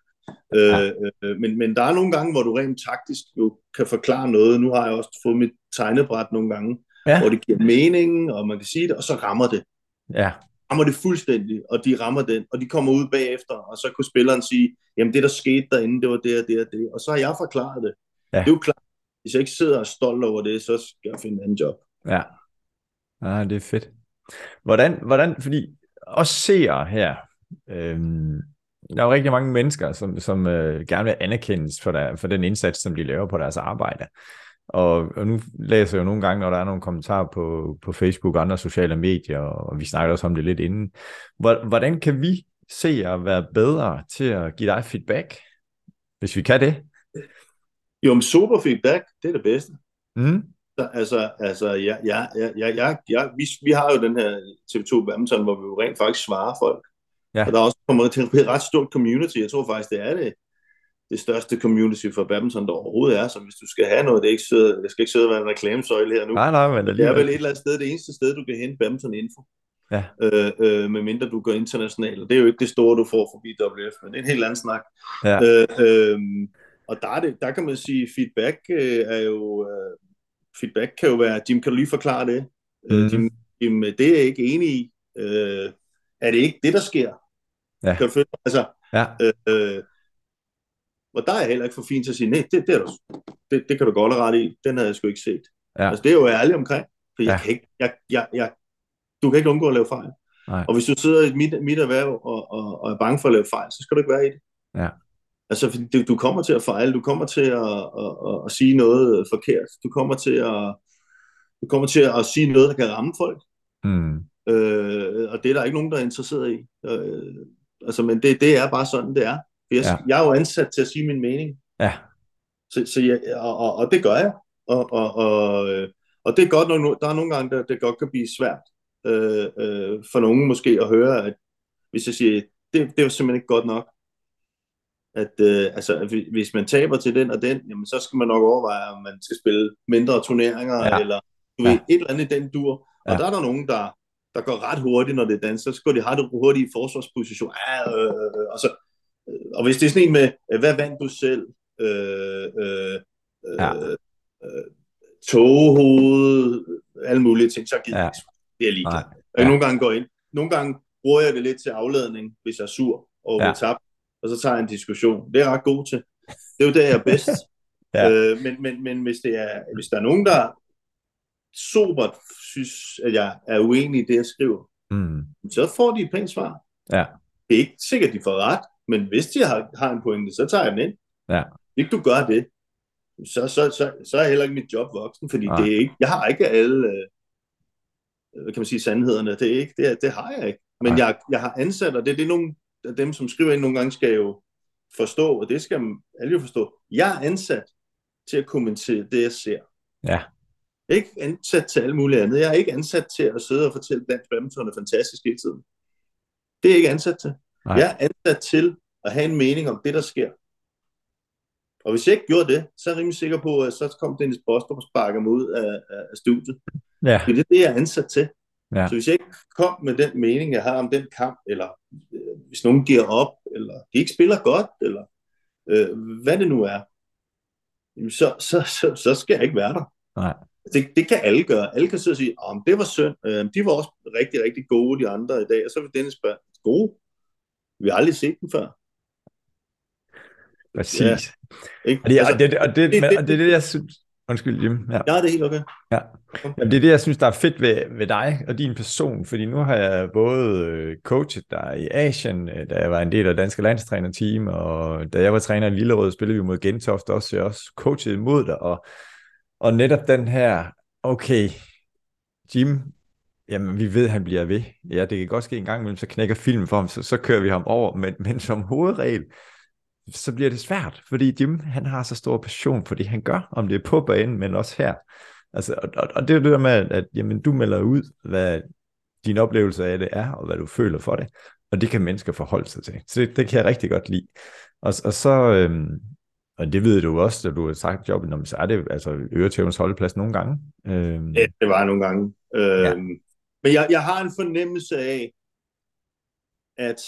Ja. Øh, øh, men, men der er nogle gange, hvor du rent taktisk jo kan forklare noget. Nu har jeg også fået mit tegnebræt nogle gange, ja. hvor det giver mening, og man kan sige det, og så rammer det. Ja. Rammer det fuldstændig, og de rammer den, og de kommer ud bagefter, og så kunne spilleren sige, jamen det der skete derinde, det var det og det og det, og så har jeg forklaret det. Ja. Det er jo klart, hvis jeg ikke sidder og stolt over det, så skal jeg finde en anden job. Ja, ah, det er fedt. Hvordan, hvordan fordi også seere her, øhm, der er jo rigtig mange mennesker, som, som øh, gerne vil anerkendes for, der, for den indsats, som de laver på deres arbejde. Og, og nu læser jeg jo nogle gange, når der er nogle kommentarer på, på Facebook og andre sociale medier, og vi snakker også om det lidt inden. Hvordan kan vi se at være bedre til at give dig feedback, hvis vi kan det? Jo, men super feedback, det er det bedste. Mm. Altså, altså ja, ja, ja, ja, ja, vi, vi har jo den her TV2 Badminton, hvor vi jo rent faktisk svarer folk. Ja. Og der er også kommet til et ret stort community. Jeg tror faktisk, det er det, det største community for badminton, der overhovedet er. Så hvis du skal have noget, det, er ikke sidde, det skal ikke sidde og være en reklamesøjle her nu. Nej, nej, men det, er vel et eller andet sted, det eneste sted, du kan hente badminton info. Ja. Øh, øh, medmindre du går internationalt. Og det er jo ikke det store, du får for BWF, men det er en helt anden snak. Ja. Øh, øh, og der, er det, der kan man sige, feedback øh, er jo... Øh, feedback kan jo være, Jim, kan du lige forklare det? Mm. Jim, Jim, det er jeg ikke enig i. Øh, er det ikke det, der sker? Ja. Kan du føle? Altså, ja. øh, øh, og der er jeg heller ikke for fint til at sige, nej, det, det, er du, det, det kan du godt have ret i. Den havde jeg sgu ikke set. Ja. Altså, det er jo ærligt omkring. For jeg ja. kan ikke, jeg, jeg, jeg, du kan ikke undgå at lave fejl. Nej. Og hvis du sidder i mit, mit erhverv og, og, og er bange for at lave fejl, så skal du ikke være i det. Ja. Altså, du, du kommer til at fejle, du kommer til at, at, at, at sige noget forkert, du kommer til at, du kommer til at sige noget, der kan ramme folk. Mm. Øh, og det er der ikke nogen, der er interesseret i. Øh, altså, men det, det er bare sådan, det er. Jeg, ja. jeg er jo ansat til at sige min mening. Ja. Så, så jeg, og, og, og det gør jeg. Og, og, og, og det er godt, når der er nogle gange, der det godt kan blive svært øh, øh, for nogen måske at høre, at hvis jeg siger, det, det er simpelthen ikke godt nok, at øh, altså, hvis man taber til den og den, jamen, så skal man nok overveje, om man skal spille mindre turneringer, ja. eller du ved, ja. et eller andet den dur. Og ja. der er der nogen, der, der går ret hurtigt, når det er dans, så går de ret hurtigt i forsvarsposition. Ja, øh, øh, og, så, øh, og hvis det er sådan en med, hvad vandt du selv? Øh, øh, ja. øh, toghoved, alle mulige ting, så gider ja. jeg det er ligeglad. Ja. Nogle gange går ind. Nogle gange bruger jeg det lidt til afladning, hvis jeg er sur og ja. tabt og så tager jeg en diskussion. Det er jeg ret god til. Det er jo det, jeg er bedst. ja. øh, men men, men hvis, det er, hvis der er nogen, der sobert synes, at jeg er uenig i det, jeg skriver, mm. så får de et pænt svar. Ja. Det er ikke sikkert, de får ret, men hvis de har, har en pointe, så tager jeg den ind. Ja. Hvis du gør det, så, så, så, så er heller ikke mit job voksen, fordi det er ikke, jeg har ikke alle, øh, kan man sige, sandhederne. Det, er ikke, det, det har jeg ikke. Men jeg, jeg har ansat, og det, det er nogle dem, som skriver ind nogle gange, skal jo forstå, og det skal alle jo forstå. Jeg er ansat til at kommentere det, jeg ser. Ja. Jeg er ikke ansat til alt muligt andet. Jeg er ikke ansat til at sidde og fortælle, at dansk badminton er fantastisk hele tiden. Det er jeg ikke ansat til. Nej. Jeg er ansat til at have en mening om det, der sker. Og hvis jeg ikke gjorde det, så er jeg rimelig sikker på, at så kom Dennis Bostrup og sparker mig ud af, af studiet. Ja. det er det, jeg er ansat til. Ja. Så hvis jeg ikke kom med den mening, jeg har om den kamp, eller øh, hvis nogen giver op, eller de ikke spiller godt, eller øh, hvad det nu er, så, så, så, så skal jeg ikke være der. Nej. Det, det kan alle gøre. Alle kan sidde og sige, oh, det var synd. Øh, de var også rigtig, rigtig gode, de andre i dag. Og så vil Dennis spørge, gode? Vi har aldrig set dem før. Præcis. Ja. Ikke? Og, det, altså, og, det, og, det, det, det, og det er det, jeg synes... Undskyld, Jim. Ja. ja, det er helt okay. Ja. Jamen, det er det, jeg synes, der er fedt ved, ved dig og din person, fordi nu har jeg både øh, coachet dig i Asien, øh, da jeg var en del af danske landstrænerteam, og da jeg var træner i Lillerød, spillede vi mod Gentoft også, så jeg også coachet imod dig, og, og netop den her, okay, Jim, jamen vi ved, at han bliver ved. Ja, det kan godt ske en gang imellem, så knækker filmen for ham, så, så kører vi ham over, men, men som hovedregel, så bliver det svært, fordi Jim, han har så stor passion for det, han gør, om det er på banen, men også her. Altså, og, og, og det er det der med, at, at jamen, du melder ud, hvad din oplevelse af det er, og hvad du føler for det, og det kan mennesker forholde sig til. Så det, det kan jeg rigtig godt lide. Og, og så, øhm, og det ved du også, da du har sagt jobbet, så er det altså Øretævens holdeplads nogle gange. Øhm. Ja, det var nogle gange. Øhm, ja. Men jeg, jeg har en fornemmelse af, at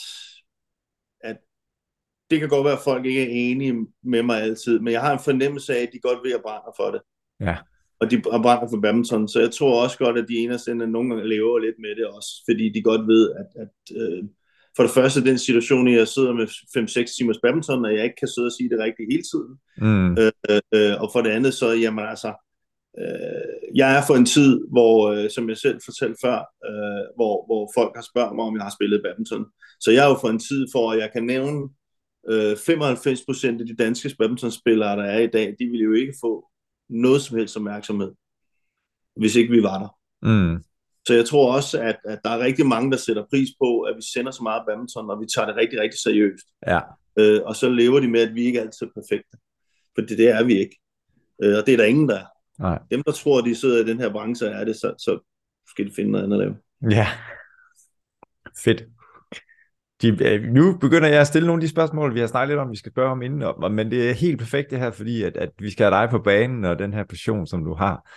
det kan godt være, at folk ikke er enige med mig altid, men jeg har en fornemmelse af, at de godt ved at brænde for det. Ja. Og de brænder for badminton, så jeg tror også godt, at de eneste nogle gange lever lidt med det også, fordi de godt ved, at, at øh, for det første den situation, at jeg sidder med 5-6 timers badminton, og jeg ikke kan sidde og sige det rigtigt hele tiden. Mm. Øh, øh, og for det andet, så jamen altså, øh, jeg er for en tid, hvor, øh, som jeg selv fortalte før, øh, hvor, hvor folk har spørget mig, om jeg har spillet badminton. Så jeg er jo for en tid, for at jeg kan nævne øh, 95% af de danske badmintonspillere, der er i dag, de ville jo ikke få noget som helst opmærksomhed, hvis ikke vi var der. Mm. Så jeg tror også, at, at der er rigtig mange, der sætter pris på, at vi sender så meget badminton, og vi tager det rigtig, rigtig seriøst. Ja. Øh, og så lever de med, at vi ikke er altid er perfekte. For det, det er vi ikke. Øh, og det er der ingen, der er. Nej. Dem, der tror, at de sidder i den her branche, er det, så, så skal de finde noget andet at lave. Ja. Fedt. De, øh, nu begynder jeg at stille nogle af de spørgsmål, vi har snakket lidt om, vi skal spørge om inden, men det er helt perfekt det her, fordi at, at vi skal have dig på banen, og den her passion, som du har.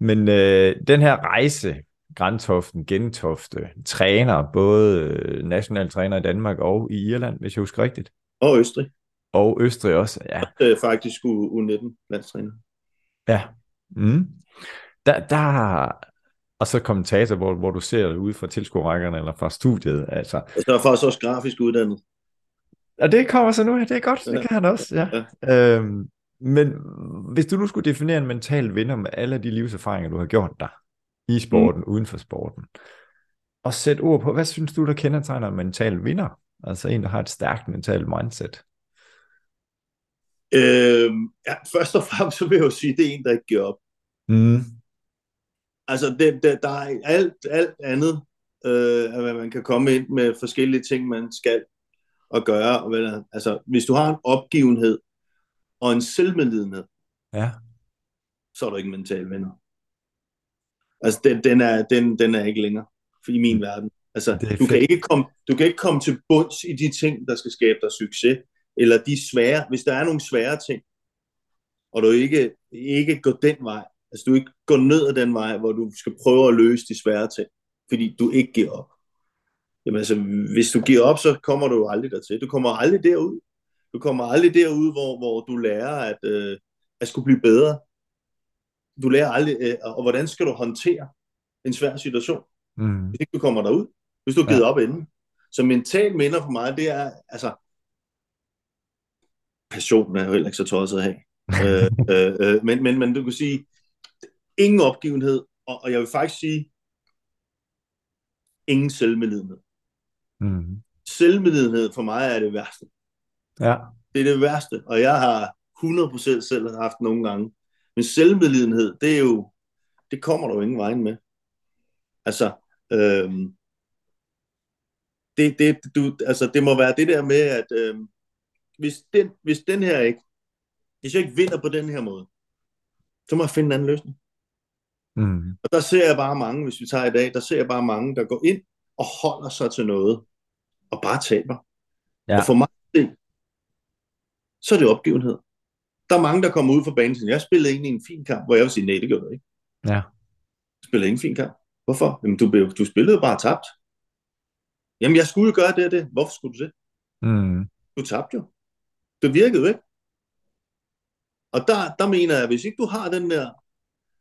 Men øh, den her rejse, Grantoften, Gentofte, træner, både øh, national træner i Danmark og i Irland, hvis jeg husker rigtigt. Og Østrig. Og Østrig også, ja. Det er faktisk U19 landstræner. Ja. Mm. Der, der, og så kommentator, hvor, hvor du ser det ude fra tilskuerrækkerne eller fra studiet. Altså. Og så er faktisk også grafisk uddannet. Og det kommer så nu, det er godt, ja. det kan han også, ja. ja. Øhm, men hvis du nu skulle definere en mental vinder med alle de livserfaringer, du har gjort dig i sporten, mm. uden for sporten, og sætte ord på, hvad synes du, der kendetegner en mental vinder? Altså en, der har et stærkt mentalt mindset. Øhm, ja, først og fremmest så vil jeg jo sige, at det er en, der ikke giver op. Mm. Altså, det, det, der er alt, alt andet, øh, at man kan komme ind med forskellige ting, man skal og gøre. Og hvad, altså, hvis du har en opgivenhed og en selvmedlidenhed, ja. så er du ikke mental venner. Altså, den, den, er, den, den er ikke længere i min mm. verden. Altså, du kan, ikke komme, du kan ikke komme til bunds i de ting, der skal skabe dig succes, eller de svære, hvis der er nogle svære ting, og du ikke, ikke går den vej, Altså du ikke går ned ad den vej, hvor du skal prøve at løse de svære ting, fordi du ikke giver op. Jamen altså, hvis du giver op, så kommer du jo aldrig dertil. Du kommer aldrig derud. Du kommer aldrig derud, hvor, hvor du lærer at, øh, at skulle blive bedre. Du lærer aldrig, øh, og hvordan skal du håndtere en svær situation, mm. hvis ikke du kommer derud. Hvis du har givet ja. op inden. Så mental minder for mig, det er, altså, passion er jo heller ikke så tosset at have. øh, øh, øh, men, men, men du kan sige, ingen opgivenhed, og, og jeg vil faktisk sige, ingen selvmedlidenhed. Mm. Selvmedlidenhed for mig er det værste. Ja. Det er det værste, og jeg har 100% selv haft nogle gange. Men selvmedlidenhed, det er jo, det kommer der jo ingen vejen med. Altså, øhm, det, det, du, altså, det må være det der med, at øhm, hvis, den, hvis den her ikke, hvis jeg ikke vinder på den her måde, så må jeg finde en anden løsning. Mm. Og der ser jeg bare mange, hvis vi tager i dag, der ser jeg bare mange, der går ind og holder sig til noget, og bare taber. Ja. Og for mig, så er det opgivenhed. Der er mange, der kommer ud fra banen og jeg spillede egentlig en fin kamp, hvor jeg vil sige, nej, det gjorde du ikke. Ja. Jeg spillede en fin kamp. Hvorfor? Jamen, du, du spillede bare tabt. Jamen, jeg skulle gøre det og det. Hvorfor skulle du det? Mm. Du tabte jo. Det virkede jo ikke. Og der, der mener jeg, at hvis ikke du har den der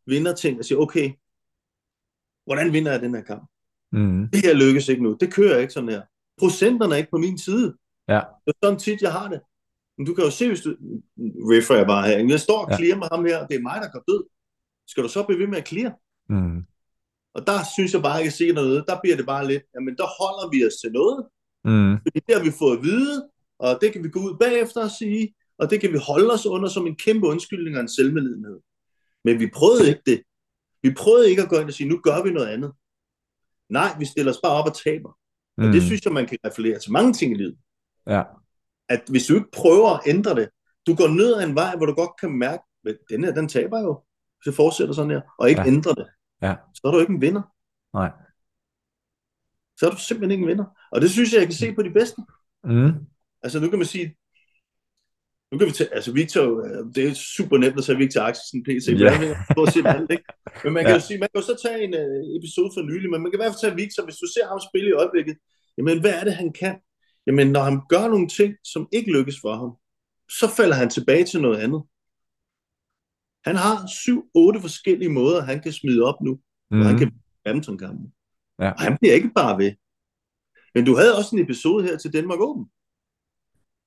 vinder ting og siger, okay, hvordan vinder jeg den her kamp? Mm. Det her lykkes ikke nu. Det kører ikke sådan her. Procenterne er ikke på min side. Ja. Det er sådan tit, jeg har det. du kan jo se, hvis du referer bare her. Jeg står og clear ja. med ham her, og det er mig, der går død. Skal du så blive ved med at clear? Mm. Og der synes jeg bare, at jeg kan se noget. Der bliver det bare lidt, jamen der holder vi os til noget. Mm. Fordi det har vi fået at vide, og det kan vi gå ud bagefter og sige, og det kan vi holde os under som en kæmpe undskyldning og en selvmedlidenhed. Men vi prøvede ikke det. Vi prøvede ikke at gå ind og sige, nu gør vi noget andet. Nej, vi stiller os bare op og taber. Mm. Og det synes jeg, man kan referere til mange ting i livet. Ja. At hvis du ikke prøver at ændre det, du går ned ad en vej, hvor du godt kan mærke, at den her, den taber jo, hvis jeg fortsætter sådan her, og ikke ja. ændrer det. Ja. Så er du ikke en vinder. Nej. Så er du simpelthen ikke en vinder. Og det synes jeg, jeg kan se på de bedste. Mm. Altså nu kan man sige, nu kan vi tage, altså Victor, øh, det er super nemt at tage Victor Axelsen PC, ja. at se alt, ikke? Men man kan ja. jo sige, man kan jo så tage en uh, episode for nylig, men man kan i hvert fald tage Victor, hvis du ser ham spille i øjeblikket, jamen hvad er det, han kan? Jamen når han gør nogle ting, som ikke lykkes for ham, så falder han tilbage til noget andet. Han har syv, otte forskellige måder, han kan smide op nu, mm. og han kan badmintonkampen. Ja. Og han bliver ikke bare ved. Men du havde også en episode her til Danmark Open,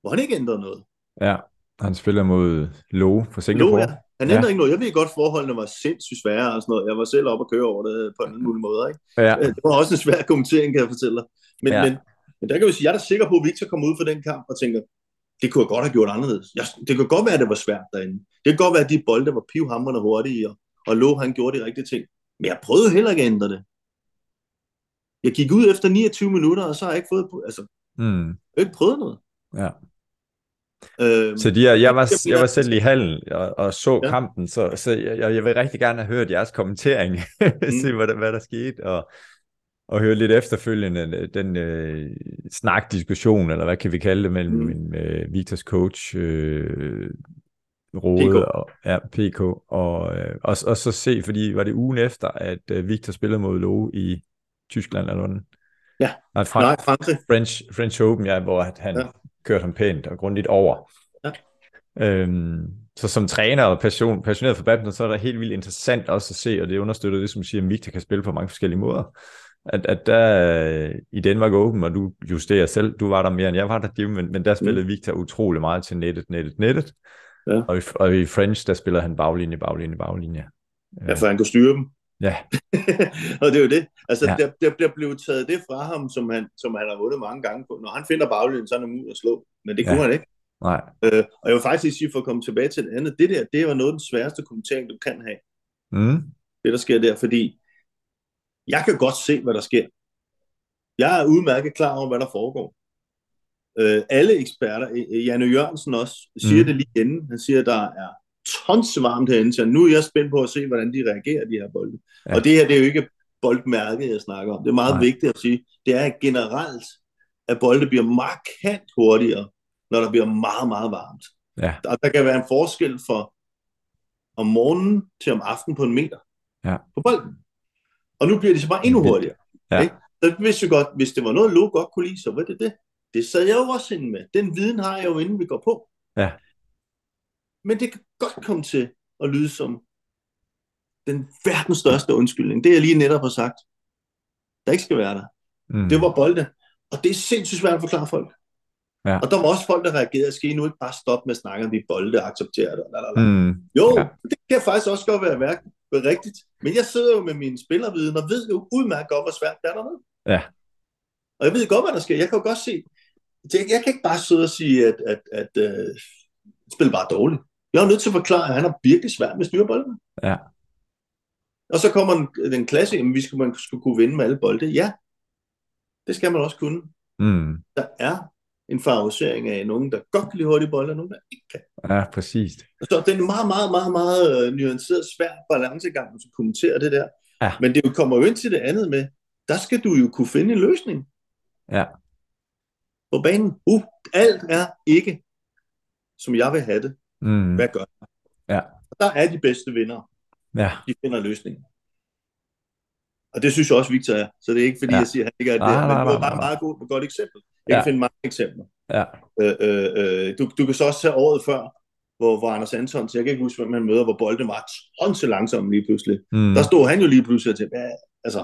hvor han ikke ændrede noget. Ja. Han spiller mod Lowe for Singapore. Lowe, ja. Han ændrer ja. ikke noget. Jeg ved godt, forholdene var sindssygt svære og sådan noget. Jeg var selv oppe og køre over det på en mulig måde. Ikke? Ja. Øh, det var også en svær kommentering, kan jeg fortælle dig. Men, ja. men, men der kan vi sige, jeg er da sikker på, at Victor kommer ud for den kamp og tænker, det kunne jeg godt have gjort anderledes. Jeg, det kunne godt være, at det var svært derinde. Det kan godt være, at de bolde var pivhamrende hurtige, og, og Lowe han gjorde de rigtige ting. Men jeg prøvede heller ikke at ændre det. Jeg gik ud efter 29 minutter, og så har jeg ikke fået... Altså, mm. jeg har ikke prøvet noget. Ja. Øhm, så de, jeg, jeg, var, jeg var selv i hallen og, og så ja. kampen, så, så jeg, jeg vil rigtig gerne have hørt jeres kommentering, mm. se hvad der, hvad der skete, og, og høre lidt efterfølgende den øh, snak-diskussion, eller hvad kan vi kalde det, mellem mm. min, øh, Victors coach, øh, Rode og ja, PK, og, øh, og, og så se, fordi var det ugen efter, at øh, Victor spillede mod Lowe i Tyskland eller noget? Ja, Nej, Frank- Nej Frankrig. French, French Open, ja, hvor han ja kørt ham pænt og grundigt over. Ja. Øhm, så som træner og passion, passioneret for badminton, så er det helt vildt interessant også at se, og det understøtter det, som siger, at Victor kan spille på mange forskellige måder. At, at der i Danmark Open, og du justerer selv, du var der mere end jeg var der, men, men der spillede mm. Victor utrolig meget til nettet, nettet, nettet. Ja. Og, i, og i French, der spiller han baglinje, baglinje, baglinje. Ja, for han kan styre dem. Ja. og det er jo det. Altså, ja. der, der, der blev taget det fra ham, som han, som han har vundet mange gange på. Når han finder baglinjen, så er han muligt at slå. Men det kunne ja. han ikke. Nej. Øh, og jeg vil faktisk sige, for at komme tilbage til det andet, det der, det var noget af den sværeste kommentering, du kan have. Mm. Det, der sker der, fordi jeg kan godt se, hvad der sker. Jeg er udmærket klar over, hvad der foregår. Øh, alle eksperter, Janne Jørgensen også, siger mm. det lige inden. Han siger, at der er tons varmt herinde, så nu er jeg spændt på at se, hvordan de reagerer, de her bolde. Ja. Og det her, det er jo ikke boldmærket, jeg snakker om. Det er meget Nej. vigtigt at sige. Det er generelt, at bolde bliver markant hurtigere, når der bliver meget, meget varmt. Ja. Der, der kan være en forskel for om morgenen til om aftenen på en meter ja. på bolden. Og nu bliver det så bare endnu hurtigere. Ja. Ikke? Så hvis, vi godt, hvis det var noget, Lo godt kunne lide, så var det det. Det sad jeg jo også inde med. Den viden har jeg jo, inden vi går på. Ja. Men det kan godt komme til at lyde som den verdens største undskyldning. Det jeg lige netop har sagt, der ikke skal være der. Mm. Det var bolde. Og det er sindssygt svært at forklare folk. Ja. Og der var også folk, der reagerede, skal I nu ikke bare stoppe med at snakke om de bolde og acceptere det? Mm. Jo, ja. det kan faktisk også godt være værk, rigtigt. Men jeg sidder jo med min spillerviden og ved jo udmærket godt, hvor svært det er dernede. Ja. Og jeg ved godt, hvad der sker. Jeg kan jo godt se, jeg kan ikke bare sidde og sige, at, at, at, at uh, spil bare dårligt. Jeg er nødt til at forklare, at han har virkelig svært med at styre bolden. Ja. Og så kommer den, den klasse, at vi skulle, man skulle kunne vinde med alle bolde. Ja, det skal man også kunne. Mm. Der er en favorisering af nogen, der godt kan lide hurtige bolde, og nogen, der ikke kan. Ja, præcis. Så det er en meget, meget, meget, meget øh, nuanceret, svær balancegang, at kommentere det der. Ja. Men det kommer jo ind til det andet med, der skal du jo kunne finde en løsning. Ja. På banen. Uh, alt er ikke, som jeg vil have det. Mm. Hvad gør jeg? Ja. Og der er de bedste vinder. Ja. De finder løsningen. Og det synes jeg også, Victor er. Så det er ikke fordi, ja. jeg siger, at han ikke er det. Men det er bare et meget godt, godt eksempel. Jeg ja. kan finde mange eksempler. Ja. Øh, øh, øh, du, du kan så også se året før, hvor, hvor Anders Anton, jeg kan ikke huske, hvem man møder, hvor bolden var tonse langsom lige pludselig. Mm. Der stod han jo lige pludselig til, hvad, altså,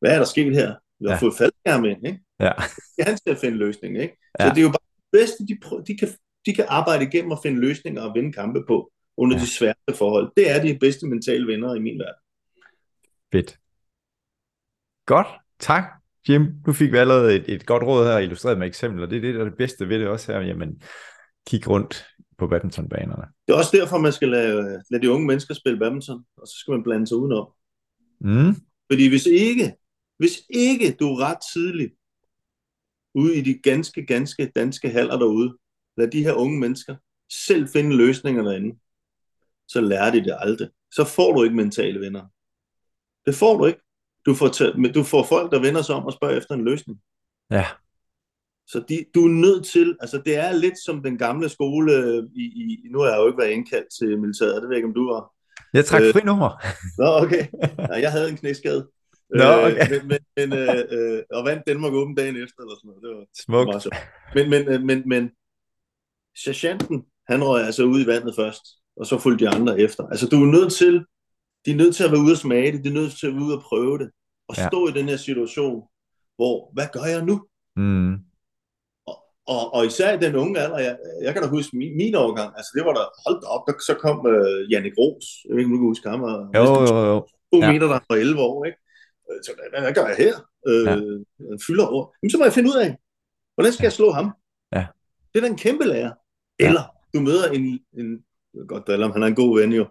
hvad er der sket her? Vi har ja. fået faldskærm ind, ikke? Ja. Det er han til at finde løsningen, ikke? Så ja. det er jo bare det bedste, de, prøver, de, kan, de kan arbejde igennem og finde løsninger og vinde kampe på under ja. de sværeste forhold. Det er de bedste mentale venner i min verden. Fedt. Godt. Tak, Jim. Nu fik vi allerede et, et godt råd her, illustreret med eksempler. Det er det, der er det bedste ved det også her. Jamen, kig rundt på badmintonbanerne. Det er også derfor, man skal lade, lade de unge mennesker spille badminton, og så skal man blande sig udenom. Mm. Fordi hvis ikke, hvis ikke du er ret tidligt ude i de ganske, ganske danske haller derude, lad de her unge mennesker selv finde løsninger derinde, så lærer de det aldrig. Så får du ikke mentale venner. Det får du ikke. Du får, t- du får folk, der vender sig om og spørger efter en løsning. Ja. Så de, du er nødt til, altså det er lidt som den gamle skole, øh, i, i, nu har jeg jo ikke været indkaldt til militæret, det ved jeg ikke, om du var. Jeg trak øh, fri nummer. Nå, okay. Ja, jeg havde en knæskade. Nå, okay. Øh, men, men, øh, øh, og vandt Danmark åben dagen efter, eller sådan noget. Det var Smukt. meget. Men, men, øh, men, men sergeanten, han røg altså ud i vandet først, og så fulgte de andre efter. Altså du er nødt til, de er nødt til at være ude og smage det, de er nødt til at være ude og prøve det, og ja. stå i den her situation, hvor, hvad gør jeg nu? Mm. Og, og, og især i den unge alder, jeg, jeg kan da huske min, min overgang, altså det var der, holdt op, der, så kom uh, Jannik Ros, jeg ved ikke, om du kan huske ham, og jo, jo, jo. to ja. meter, der var 11 år, ikke? Øh, så hvad, hvad gør jeg her? Øh, ja. Fylder over. Jamen, så må jeg finde ud af, hvordan skal ja. jeg slå ham? Ja. Det er da en kæmpe lærer. Eller du møder en, en godt drille om han er en god ven jo,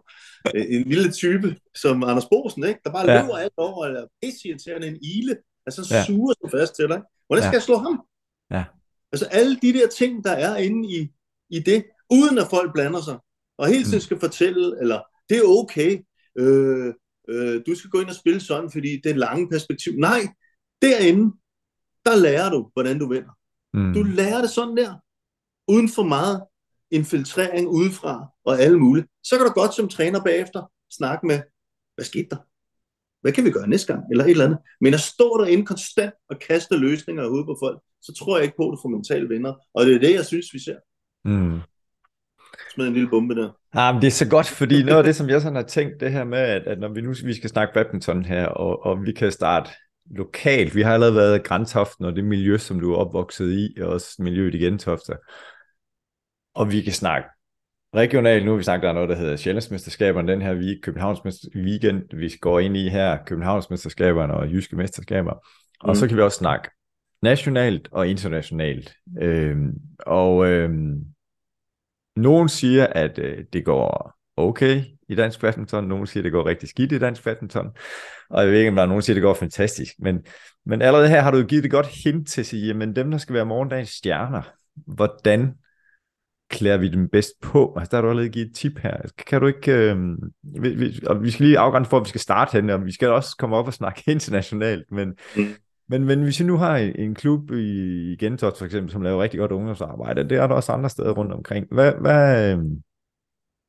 en lille type som Anders Bosen, ikke? der bare ja. løber alt over, eller pisse en ile, altså ja. suger sig fast til dig. Hvordan skal ja. jeg slå ham? Ja. Altså alle de der ting, der er inde i, i det, uden at folk blander sig, og hele tiden mm. skal fortælle, eller det er okay, øh, øh, du skal gå ind og spille sådan, fordi det er lange perspektiv. Nej, derinde, der lærer du, hvordan du vinder. Mm. Du lærer det sådan der, uden for meget infiltrering udefra og alle mulige. Så kan du godt som træner bagefter snakke med, hvad skete der? Hvad kan vi gøre næste gang? Eller et eller andet. Men at stå derinde konstant og kaste løsninger ud på folk, så tror jeg ikke på, at du får mentale venner. Og det er det, jeg synes, vi ser. Mm. Smid en lille bombe der. Ja, men det er så godt, fordi noget af det, som jeg sådan har tænkt, det her med, at, at når vi nu vi skal snakke badminton her, og, og vi kan starte lokalt. Vi har allerede været i Grantoften, og det miljø, som du er opvokset i, og også miljøet i Gentofte. Og vi kan snakke regionalt nu. Vi snakker der noget, der hedder Sjællandsmesterskaberne den her week, Københavns weekend, vi går ind i her, Københavnsmesterskaberne og Jyske Mesterskaber. Og mm. så kan vi også snakke nationalt og internationalt. Øhm, og øhm, nogen siger, at øh, det går okay i dansk badminton, nogen siger, at det går rigtig skidt i dansk badminton, og jeg ved ikke, om der er nogen, der siger, at det går fantastisk, men, men allerede her har du givet et godt hint til at sige, jamen dem, der skal være morgendagens stjerner, hvordan klæder vi dem bedst på? Altså, der har du allerede givet et tip her. Kan du ikke... Øh, vi, vi, og vi skal lige afgrænse for, at vi skal starte henne, og vi skal også komme op og snakke internationalt, men, mm. men, men hvis vi nu har en, en klub i, i Gentofte for eksempel, som laver rigtig godt ungdomsarbejde, det er der også andre steder rundt omkring. Hvad... hvad øh,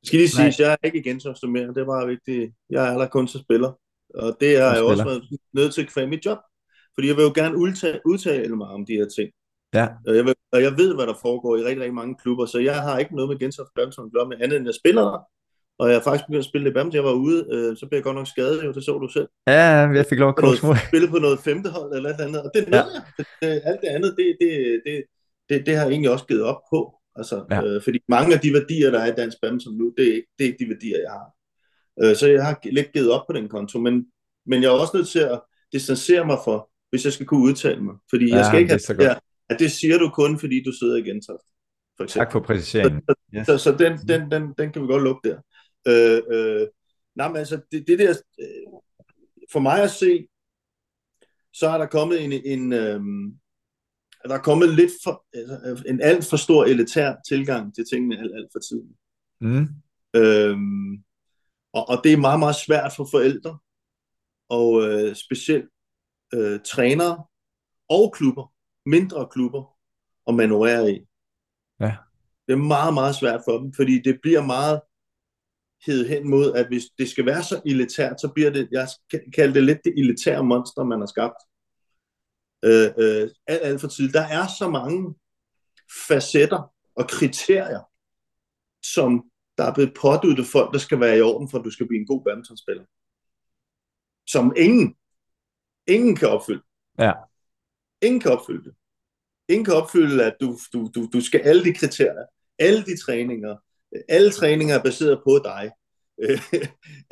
skal lige sige, at jeg er ikke i Gentofte mere, det er bare vigtigt. Jeg er der kun til spiller, og det er jeg også været nødt til at kvære mit job, fordi jeg vil jo gerne udtale, udtale mig om de her ting. Ja. Og jeg, ved, og jeg ved, hvad der foregår i rigtig, rigtig mange klubber, så jeg har ikke noget med Gentofte Badminton at gøre med andet end jeg spiller der. Og jeg har faktisk begyndt at spille det badminton. Jeg var ude, øh, så blev jeg godt nok skadet, jo, det så du selv. Ja, jeg fik lov at komme Spille på noget femte hold eller et andet, og det ja. jeg. Det, alt det andet, det, det, det, det, det har jeg egentlig også givet op på. Altså, ja. øh, fordi mange af de værdier, der er i dansk badminton nu, det er, ikke, det er ikke de værdier, jeg har. Øh, så jeg har lidt givet op på den konto, men, men jeg er også nødt til at distancere mig for, hvis jeg skal kunne udtale mig. Fordi ja, jeg skal ikke have, jeg, at det siger du kun, fordi du sidder i Gentofte. For eksempel. Tak for præciseringen. Så, yes. så, så den, den, den, den kan vi godt lukke der. Øh, øh, nej, men altså, det, det der, øh, for mig at se, så er der kommet en, en øh, der er kommet lidt for, altså, en alt for stor elitær tilgang til tingene alt, alt for tiden. Mm. Øhm, og, og det er meget, meget svært for forældre, og øh, specielt øh, trænere og klubber, mindre klubber at manøvrere i. Ja. Det er meget, meget svært for dem, fordi det bliver meget hed hen mod, at hvis det skal være så elitært, så bliver det, jeg kalder det lidt det elitære monster, man har skabt. Øh, øh, alt, alt for tidligt. Der er så mange facetter og kriterier, som der er blevet påduttet folk, der skal være i orden, for at du skal blive en god badmintonspiller. Som ingen, ingen kan opfylde. Ja. Ingen kan opfylde det. Ingen kan opfylde, at du, du, du, du skal alle de kriterier. alle de træninger, alle træninger er baseret på dig.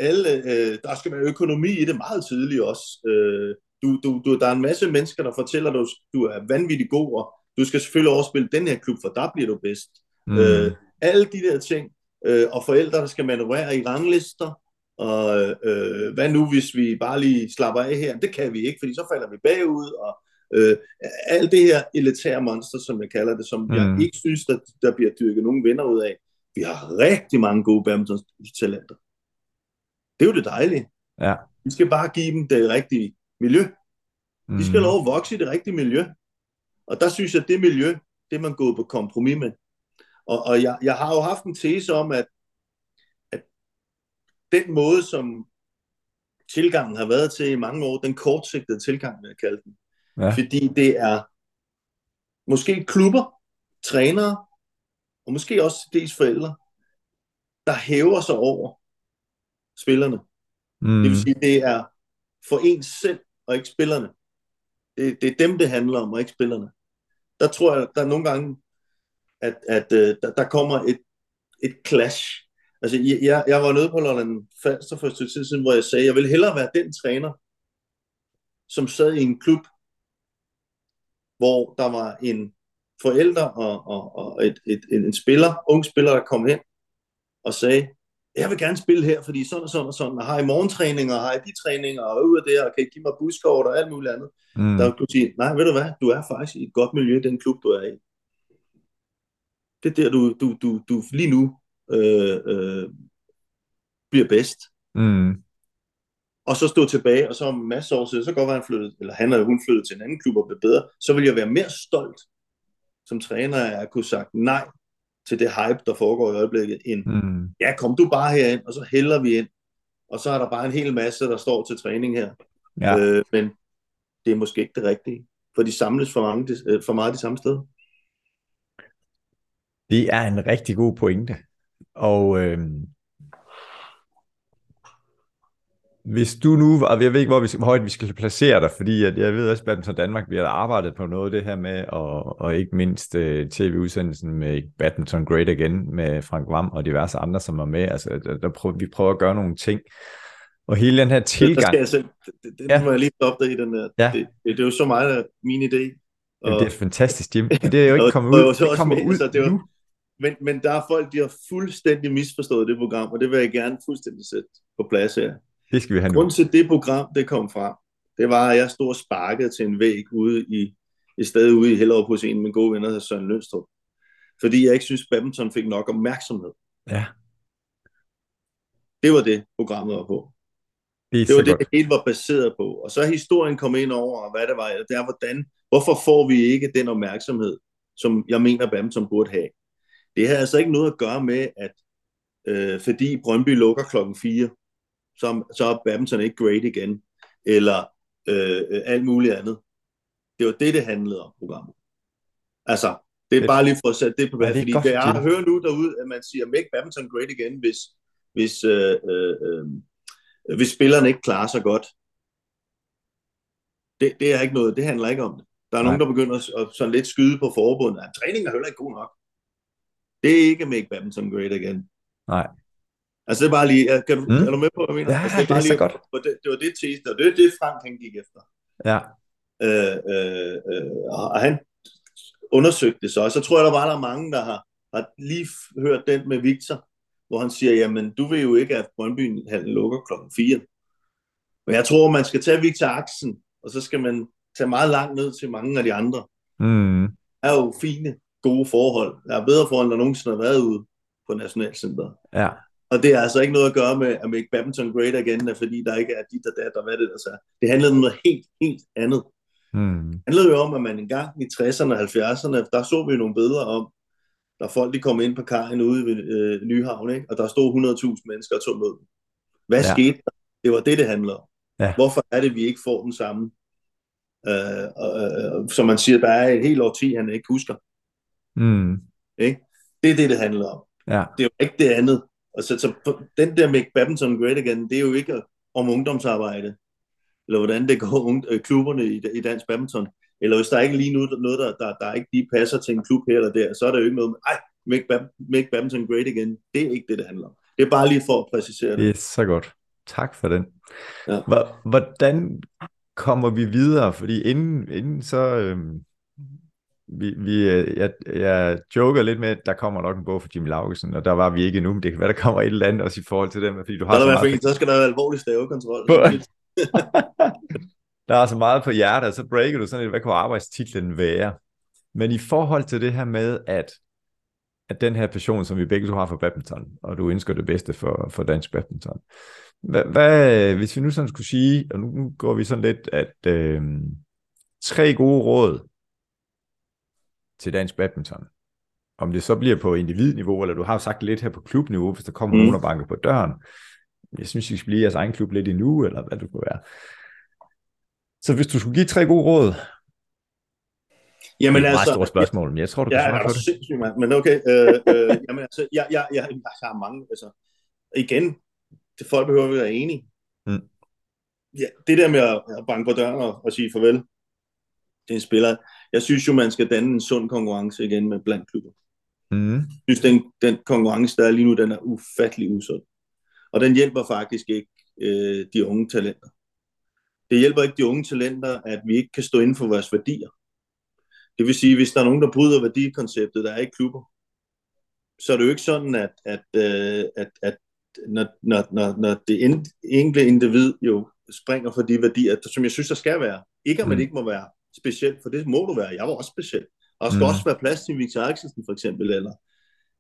alle, øh, der skal være økonomi i det meget tidligt også. Øh, du, du, du, der er en masse mennesker, der fortæller dig, du er vanvittig god, og du skal selvfølgelig overspille den her klub, for der bliver du bedst. Mm. Øh, alle de der ting, øh, og forældre, der skal manøvrere i ranglister, og øh, hvad nu, hvis vi bare lige slapper af her? Det kan vi ikke, fordi så falder vi bagud, og øh, alt det her elitære monster, som jeg kalder det, som mm. jeg ikke synes, der, der bliver dyrket nogen venner ud af. Vi har rigtig mange gode badminton-talenter. Det er jo det dejlige. Ja. Vi skal bare give dem det rigtige miljø. De skal mm. lov at vokse i det rigtige miljø. Og der synes jeg, at det miljø, det er man gået på kompromis med. Og, og jeg, jeg har jo haft en tese om, at, at den måde, som tilgangen har været til i mange år, den kortsigtede tilgang, jeg kalder den. Ja. Fordi det er måske klubber, trænere, og måske også dels forældre, der hæver sig over spillerne. Mm. Det vil sige, det er for ens selv, og ikke spillerne. Det, det er dem, det handler om, og ikke spillerne. Der tror jeg, der er nogle gange, at, at uh, der, der kommer et, et clash. Altså, jeg, jeg var nede på Lolland Falster for et stykke tid siden, hvor jeg sagde, jeg vil hellere være den træner, som sad i en klub, hvor der var en forælder og, og, og et, et, en, en spiller, ung spiller, der kom hen og sagde, jeg vil gerne spille her, fordi sådan og sådan og sådan, og har I morgentræninger, og har I de træninger, og ud af det, og kan I give mig buskort og alt muligt andet. Mm. Der du sige, nej, ved du hvad, du er faktisk i et godt miljø i den klub, du er i. Det er der, du, du, du, du lige nu øh, øh, bliver bedst. Mm. Og så stå tilbage, og så om masser år siden, så går han flyttet, eller han eller hun flyttet til en anden klub og bliver bedre, så vil jeg være mere stolt som træner af at kunne sagt nej til det hype, der foregår i øjeblikket, end, mm. ja, kom du bare herind, og så hælder vi ind. Og så er der bare en hel masse, der står til træning her. Ja. Øh, men det er måske ikke det rigtige, for de samles for, mange, øh, for meget de samme steder. Det er en rigtig god pointe. Og øh, Hvis du nu, og jeg ved ikke, hvor, vi, hvor højt vi skal placere dig, fordi at jeg ved også, at som Danmark, vi har arbejdet på noget af det her med, og, og ikke mindst uh, tv-udsendelsen med Badminton Great Again med Frank Vam og diverse andre, som var med. Altså, der, der prøver, vi prøver at gøre nogle ting. Og hele den her tilgang... Det, skal jeg selv, det, det ja. må jeg lige stoppe dig i den der. Ja. Det, det, det, er jo så meget min idé. Og, Jamen, det er fantastisk, Jim. Det er jo ikke kommet ud. det kommer ud så det var, nu. Men, men der er folk, de har fuldstændig misforstået det program, og det vil jeg gerne fuldstændig sætte på plads her. Det skal vi have nu. Grunden til det program, det kom fra, det var, at jeg stod og sparkede til en væg ude i et sted ude i Hellerup hos en af mine gode venner, der Søren Lønstrup. Fordi jeg ikke synes, badminton fik nok opmærksomhed. Ja. Det var det, programmet var på. Det, det var det, det hele var baseret på. Og så er historien kommet ind over, hvad det var. Det er, hvordan, hvorfor får vi ikke den opmærksomhed, som jeg mener, badminton burde have. Det har altså ikke noget at gøre med, at øh, fordi Brøndby lukker klokken 4, så, så er badminton ikke great igen, eller øh, øh, alt muligt andet. Det var det, det handlede om, programmet. Altså, det er bare lige for at sætte det på plads, ja, fordi godt, jeg hører nu derude, at man siger, make badminton great again, hvis, hvis, øh, øh, øh, hvis spillerne ikke klarer sig godt. Det, det er ikke noget, det handler ikke om det. Der er Nej. nogen, der begynder at, at sådan lidt skyde på forbundet. Ja, træningen er heller ikke god nok. Det er ikke make badminton great again. Nej. Altså det er bare lige, kan du, mm. er du med på, hvad jeg mener? Ja, altså, det, er, det er lige, så godt. Det, det var det tese, og det er det, Frank han gik efter. Ja. Øh, øh, øh, og han undersøgte det så, og så tror jeg, der var der mange, der har, har lige hørt den med Victor, hvor han siger, jamen du vil jo ikke, at Brøndby lukker klokken 4. Men jeg tror, man skal tage Victor Aksen, og så skal man tage meget langt ned til mange af de andre. Mm. Der er jo fine, gode forhold. Der er bedre forhold, end der nogensinde har været ude på Nationalcenteret. Ja. Og det er altså ikke noget at gøre med at make badminton great again, fordi der ikke er dit og dat og hvad det er. Så det handlede om noget helt, helt andet. Hmm. Det handlede jo om, at man engang i 60'erne og 70'erne, der så vi nogle billeder om, der folk de kom ind på kajen ude ved øh, Nyhavn, ikke? og der stod 100.000 mennesker og tog mod dem. Hvad ja. skete der? Det var det, det handler om. Ja. Hvorfor er det, vi ikke får den samme? Øh, øh, som man siger, der er et helt årti, han ikke husker. Mm. Ikke? Det er det, det handler om. Ja. Det er jo ikke det andet. Og så, så den der med badminton great again, det er jo ikke om ungdomsarbejde, eller hvordan det går unge, øh, klubberne i, i dansk badminton. Eller hvis der er ikke lige nu noget, der, der, der ikke lige passer til en klub her eller der, så er der jo ikke noget med, ej, make, make badminton great again. Det er ikke det, det handler om. Det er bare lige for at præcisere det. Det er så godt. Tak for den. Ja. Hvordan kommer vi videre? Fordi inden, inden så... Øhm, vi, vi, øh, jeg, jeg joker lidt med, at der kommer nok en bog for Jimmy Laugesen, og der var vi ikke endnu, men det kan være, der kommer et eller andet også i forhold til dem, fordi du har så, meget... Fint, så skal der være alvorlig stavekontrol. der er så meget på hjertet, og så breaker du sådan lidt, hvad kunne arbejdstitlen være? Men i forhold til det her med, at, at den her passion, som vi begge to har for badminton, og du ønsker det bedste for, for dansk badminton, hvad, hvad, hvis vi nu sådan skulle sige, og nu, nu går vi sådan lidt, at øh, tre gode råd til dansk badminton, om det så bliver på individniveau, eller du har sagt lidt her på klubniveau, hvis der kommer mm. nogen og banker på døren, jeg synes, vi skal blive jeres egen klub lidt endnu, eller hvad det kunne være. Så hvis du skulle give tre gode råd, Jamen, det er et altså, meget stort spørgsmål, men jeg tror, du kan ja, svare på det. Sindssygt, man. Men okay, øh, øh, jamen, altså, jeg, jeg, jeg, jeg har mange, altså, igen, det folk behøver at være enige. Mm. Ja, det der med at, at banke på døren og, og sige farvel til en spiller, jeg synes jo, man skal danne en sund konkurrence igen med blandt klubber. Mm. Jeg synes, den, den konkurrence, der er lige nu, den er ufattelig usund. Og den hjælper faktisk ikke øh, de unge talenter. Det hjælper ikke de unge talenter, at vi ikke kan stå inden for vores værdier. Det vil sige, hvis der er nogen, der bryder værdikonceptet, der er i klubber, så er det jo ikke sådan, at, at, øh, at, at når, når, når, når det enkelte individ jo springer for de værdier, som jeg synes, der skal være. Ikke man mm. ikke må være speciel, for det må du være. Jeg var også speciel. Og der skal mm. også være plads til Victor Axelsen for eksempel, eller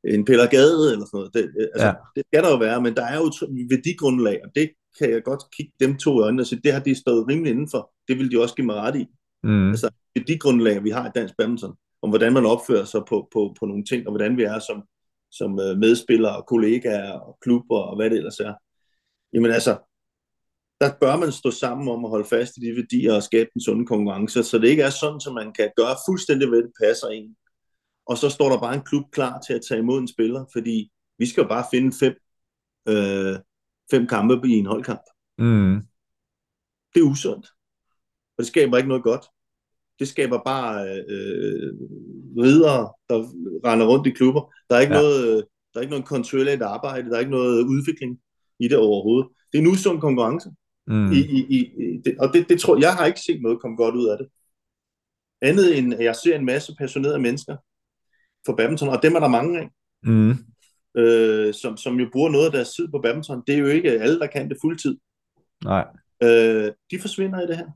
en Peter Gade eller sådan noget. Det, altså, ja. det skal der jo være, men der er jo værdigrundlag, og det kan jeg godt kigge dem to i øjnene og sige, det har de stået rimelig indenfor. Det vil de også give mig ret i. Mm. Altså, værdigrundlag, vi har i dansk badminton, om hvordan man opfører sig på, på, på nogle ting, og hvordan vi er som, som øh, medspillere og kollegaer og klubber og hvad det ellers er. Jamen altså, der bør man stå sammen om at holde fast i de værdier og skabe en sunde konkurrence, så det ikke er sådan, at man kan gøre fuldstændig, hvad det passer en. Og så står der bare en klub klar til at tage imod en spiller, fordi vi skal bare finde fem, øh, fem kampe i en holdkamp. Mm. Det er usundt. Og det skaber ikke noget godt. Det skaber bare øh, ridere, der render rundt i klubber. Der er ikke ja. noget, der er ikke noget kontinuerligt arbejde, der er ikke noget udvikling i det overhovedet. Det er en usund konkurrence. Mm. I, i, i, det, og det, det tror jeg har ikke set noget komme godt ud af det. Andet end, at jeg ser en masse passionerede mennesker for badminton, og dem er der mange af. Mm. Øh, som, som jo bruger noget af deres tid på badminton. Det er jo ikke alle, der kan det fuldtid. Nej. Øh, de forsvinder i det her.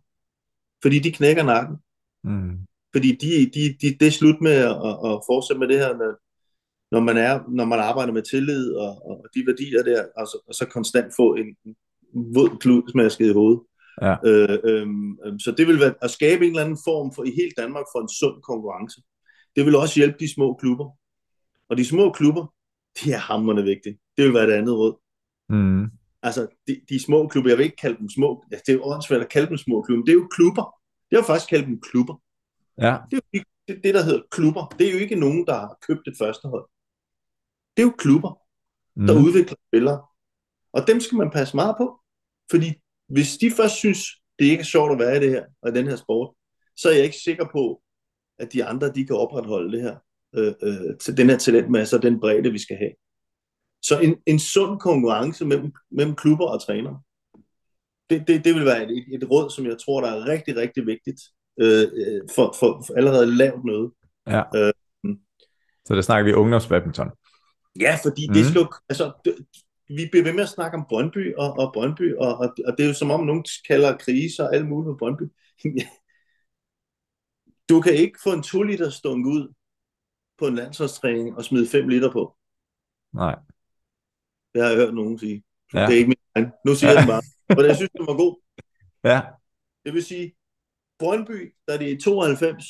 Fordi de knækker nakken. Mm. Fordi de, de, de, det er slut med at, at fortsætte med det her, når, når, man, er, når man arbejder med tillid og, og de værdier der, altså, og så konstant få en, våd kludsmasket i hovedet. Ja. Øh, øh, så det vil være at skabe en eller anden form for i hele Danmark for en sund konkurrence. Det vil også hjælpe de små klubber. Og de små klubber, de er hammerende vigtige. Det vil være det andet råd. Mm. Altså, de, de små klubber, jeg vil ikke kalde dem små, ja, det er jo åndssvært at kalde dem små klubber, det er jo klubber. Det er jo faktisk kalde dem klubber. Ja. Det er jo det, det, der hedder klubber. Det er jo ikke nogen, der har købt et første hold. Det er jo klubber, der mm. udvikler spillere. Og dem skal man passe meget på. Fordi hvis de først synes, det ikke er sjovt at være i det her, og i den her sport, så er jeg ikke sikker på, at de andre, de kan opretholde det her, øh, øh, til den her talentmasse og den bredde, vi skal have. Så en, en sund konkurrence mellem, mellem klubber og trænere, det, det, det vil være et, et råd, som jeg tror, der er rigtig, rigtig vigtigt øh, øh for, for, for allerede lavt noget. Ja. Øh, så der snakker vi ungdomsbadminton. Ja, fordi mm. det skal jo, altså, vi bliver ved med at snakke om Brøndby og, og Brøndby, og, og, og det er jo som om nogen kalder krise og alt muligt på Brøndby. du kan ikke få en 2 liter stunk ud på en landsholdstræning og smide 5 liter på. Nej. Det har jeg hørt nogen sige. Ja. Det er ikke min egen. Nu siger ja. jeg det bare. For jeg synes, det var god. Ja. Det vil sige, Brøndby, da det i 92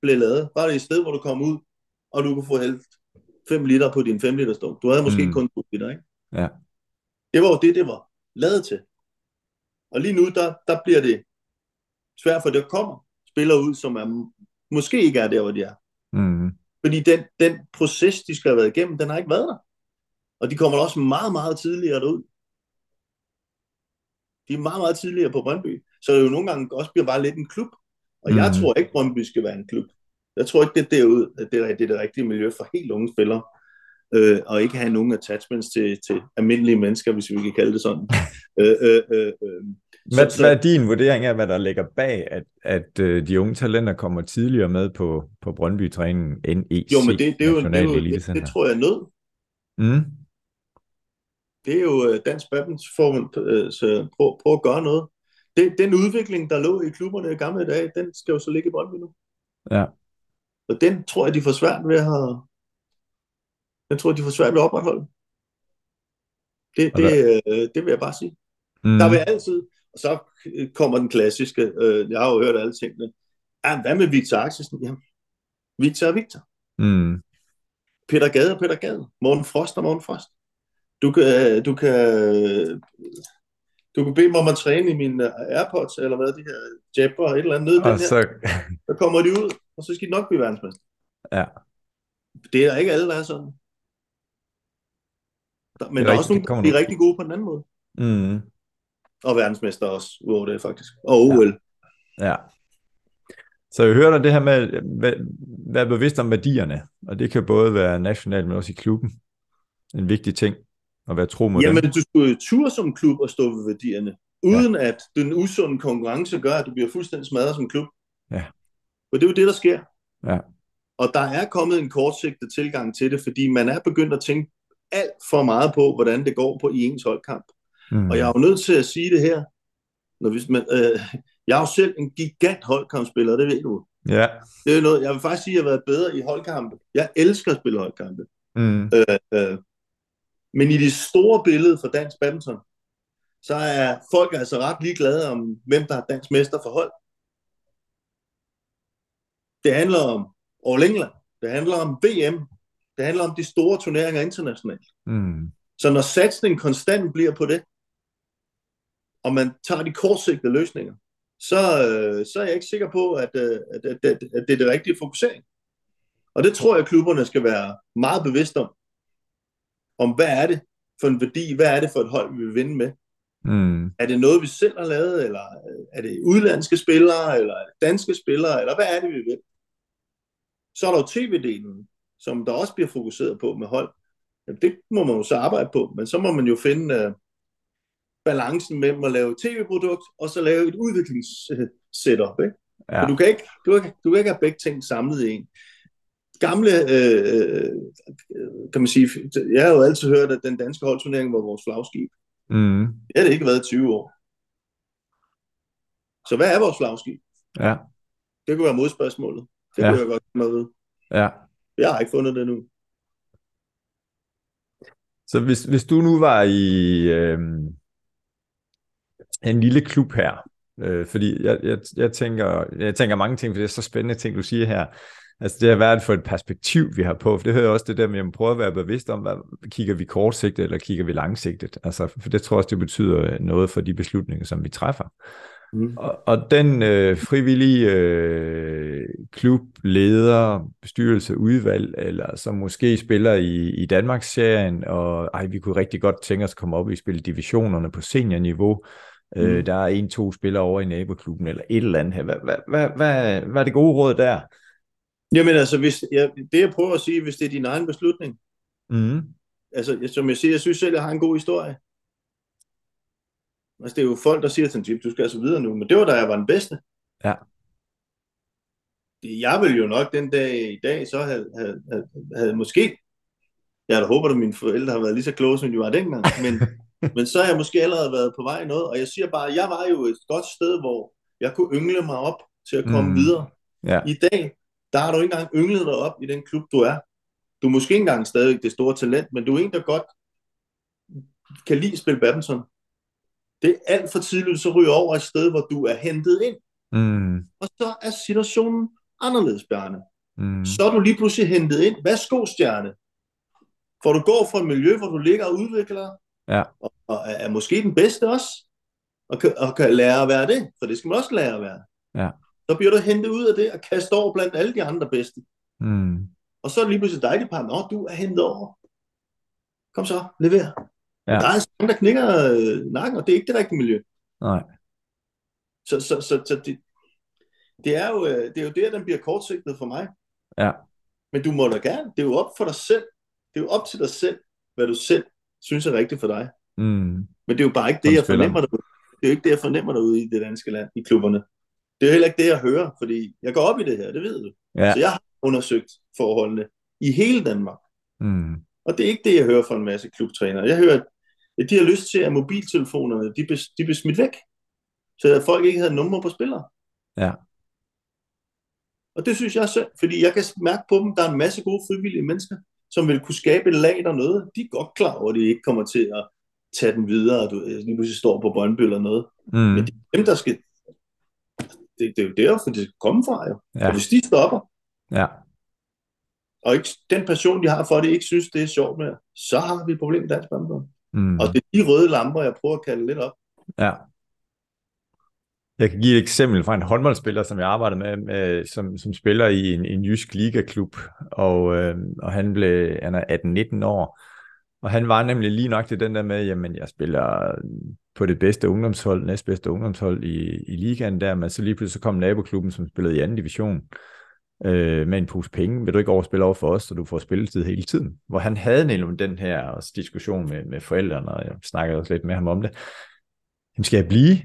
blev lavet, var det et sted, hvor du kom ud, og du kunne få helt 5 liter på din 5 liter stok. Du havde måske mm. kun 2 liter, ikke? Ja. Det var jo det, det var lavet til. Og lige nu, der, der bliver det svært, for der kommer spillere ud, som er, måske ikke er der, hvor de er. Mm. Fordi den, den proces, de skal have været igennem, den har ikke været der. Og de kommer også meget, meget tidligere derud. De er meget, meget tidligere på Brøndby. Så det jo nogle gange også bliver bare lidt en klub. Og mm. jeg tror ikke, Brøndby skal være en klub. Jeg tror ikke, det er derude, at det er, det det rigtige miljø for helt unge spillere. Øh, og ikke have nogen attachments til, til almindelige mennesker, hvis vi kan kalde det sådan. øh, øh, øh, øh. Hvad, så, hvad er din vurdering af, hvad der ligger bag, at, at øh, de unge talenter kommer tidligere med på, på Brøndby-træningen end EC, Jo, men det, det, er jo, det, er jo, det, det tror jeg er nød. Mm. Det er jo øh, Dansk Badmintonforbund, øh, så prøv, prøv at gøre noget. Det, den udvikling, der lå i klubberne i gamle dage, den skal jo så ligge i Brøndby nu. Ja. Og den tror jeg, de får svært ved at have, den tror jeg, de får svært ved at opretholde. Det, det, øh, det vil jeg bare sige. Mm. Der vil altid, og så kommer den klassiske, øh, jeg har jo hørt alle tingene, ja, hvad med Victor Axelsen? Jamen, Victor er Victor. Mm. Peter Gade og Peter Gade. Morten Frost og Morten Frost. Du kan, du kan, du kan bede mig om at træne i mine Airpods, eller hvad, de her jabber, et eller andet nede den så... her. Så kommer de ud, og så skal de nok blive verdensmester. Ja. Det er ikke alle, der er sådan. Men der er også nogle, der er rigtig gode på den anden måde. Mm. Og verdensmester også, udover det faktisk. Og OL. Ja. ja. Så jeg hører dig det her med at være bevidst om værdierne, og det kan både være nationalt, men også i klubben. En vigtig ting at være tro mod Jamen, dem. du skulle ture som klub og stå ved værdierne, uden ja. at den usunde konkurrence gør, at du bliver fuldstændig smadret som klub. Ja. For det er jo det, der sker. Ja. Og der er kommet en kortsigtet tilgang til det, fordi man er begyndt at tænke alt for meget på, hvordan det går på i ens holdkamp. Mm. Og jeg er jo nødt til at sige det her. Når vi, men, øh, jeg er jo selv en gigant holdkampspiller, det ved du. Ja. Det er noget, jeg vil faktisk sige, at jeg har været bedre i holdkampe. Jeg elsker at spille holdkampe. Mm. Øh, øh, men i det store billede for dansk badminton, så er folk altså ret ligeglade om, hvem der er dansk mester for hold. Det handler om All England. Det handler om VM. Det handler om de store turneringer internationalt. Mm. Så når satsningen konstant bliver på det, og man tager de kortsigtede løsninger, så, øh, så er jeg ikke sikker på, at, øh, at, at, at, at det er det rigtige fokusering. Og det tror jeg, klubberne skal være meget bevidste om. Om hvad er det for en værdi, hvad er det for et hold, vi vil vinde med. Mm. Er det noget, vi selv har lavet, eller er det udlandske spillere, eller danske spillere, eller hvad er det, vi vil? Så er der jo tv-delen, som der også bliver fokuseret på med hold. Jamen, det må man jo så arbejde på, men så må man jo finde uh, balancen mellem at lave et tv-produkt, og så lave et udviklingssetup. Ikke? Ja. du, kan ikke, du, kan, du kan ikke have begge ting samlet i en. Gamle, øh, kan man sige, jeg har jo altid hørt, at den danske holdturnering var vores flagskib. Mm. Det har det ikke været 20 år. Så hvad er vores flagskib? Ja. Det kunne være modspørgsmålet. Det ja. kunne jeg godt med ved. Ja. Jeg har ikke fundet det nu. Så hvis, hvis du nu var i øh, en lille klub her, øh, fordi jeg, jeg, jeg, tænker, jeg tænker mange ting, for det er så spændende ting, du siger her. Altså det er været for et perspektiv, vi har på, for det hører også det der med, at man prøver at være bevidst om, hvad, kigger vi kortsigtet, eller kigger vi langsigtet? Altså, for det tror jeg også, det betyder noget for de beslutninger, som vi træffer. Mm. Og, og den øh, frivillige øh, klub, leder, bestyrelse, udvalg, eller som måske spiller i, i Danmarks-serien, og ej, vi kunne rigtig godt tænke os at komme op i spille divisionerne på seniorniveau. Øh, mm. Øh, der er en-to spillere over i naboklubben, eller et eller andet her. Hvad, hvad, hvad, hvad, hvad er det gode råd der? Jamen altså, hvis, ja, det jeg prøver at sige, hvis det er din egen beslutning. Mm. Altså, som jeg siger, jeg synes selv, jeg har en god historie. Altså, det er jo folk, der siger til en du skal altså videre nu, men det var da jeg var den bedste. Ja. Jeg ville jo nok den dag i dag, så havde, havde, havde, havde måske, jeg havde håbet, at mine forældre har været lige så kloge, som de var dengang, men, men så har jeg måske allerede været på vej noget, og jeg siger bare, jeg var jo et godt sted, hvor jeg kunne yngle mig op til at komme mm. videre. Ja. I dag, der har du ikke engang ynglet dig op i den klub, du er. Du er måske ikke engang stadig det store talent, men du er en, der godt kan lide at spille badminton. Det er alt for tidligt, så ryger over et sted, hvor du er hentet ind. Mm. Og så er situationen anderledes, Bjarne. Mm. Så er du lige pludselig hentet ind. Værsgo, stjerne. For du går fra et miljø, hvor du ligger og udvikler ja. og, og er, er måske den bedste også, og kan, og kan lære at være det, for det skal man også lære at være. Ja. Så bliver du hentet ud af det og kastet over blandt alle de andre bedste. Mm. Og så er det lige pludselig dig, der par, Nå, du er hentet over. Kom så, lever. Ja. Der er mange, der knækker øh, nakken, og det er ikke det rigtige miljø. Nej. Så, så, så, så det, det, er jo, øh, det er jo der, den bliver kortsigtet for mig. Ja. Men du må da gerne. Det er jo op for dig selv. Det er jo op til dig selv, hvad du selv synes er rigtigt for dig. Mm. Men det er jo bare ikke det, jeg fornemmer derude. Det er jo ikke det, jeg fornemmer derude i det danske land, i klubberne. Det er heller ikke det, jeg hører, fordi jeg går op i det her, det ved du. Ja. Så jeg har undersøgt forholdene i hele Danmark. Mm. Og det er ikke det, jeg hører fra en masse klubtrænere. Jeg hører, at de har lyst til, at mobiltelefonerne de blev, de blev smidt væk. Så at folk ikke havde nummer på spillere. Ja. Og det synes jeg er synd, fordi jeg kan mærke på dem, der er en masse gode frivillige mennesker, som vil kunne skabe et lag noget. De er godt klar over, at de ikke kommer til at tage den videre, og du lige pludselig står på Brøndby eller noget. Mm. Men det er dem, der skal... Det, det er jo derfor, det skal komme fra, jo. Ja. Og hvis de stopper, Ja. og ikke, den passion, de har for det, ikke synes, det er sjovt med, så har vi et problem i dansk badminton. Mm. Og det er de røde lamper, jeg prøver at kalde lidt op. Ja. Jeg kan give et eksempel fra en håndboldspiller, som jeg arbejdede med, med som, som spiller i en, en jysk ligaklub, og, øh, og han, blev, han er 18-19 år, og han var nemlig lige nok til den der med, jamen jeg spiller øh, på det bedste ungdomshold, næstbedste ungdomshold i, i ligaen der, men så lige pludselig så kom naboklubben, som spillede i anden division, øh, med en pose penge, vil du ikke overspille over for os, så du får spilletid hele tiden. Hvor han havde nemlig den her også diskussion med, med forældrene, og jeg snakkede også lidt med ham om det. Jamen skal jeg blive?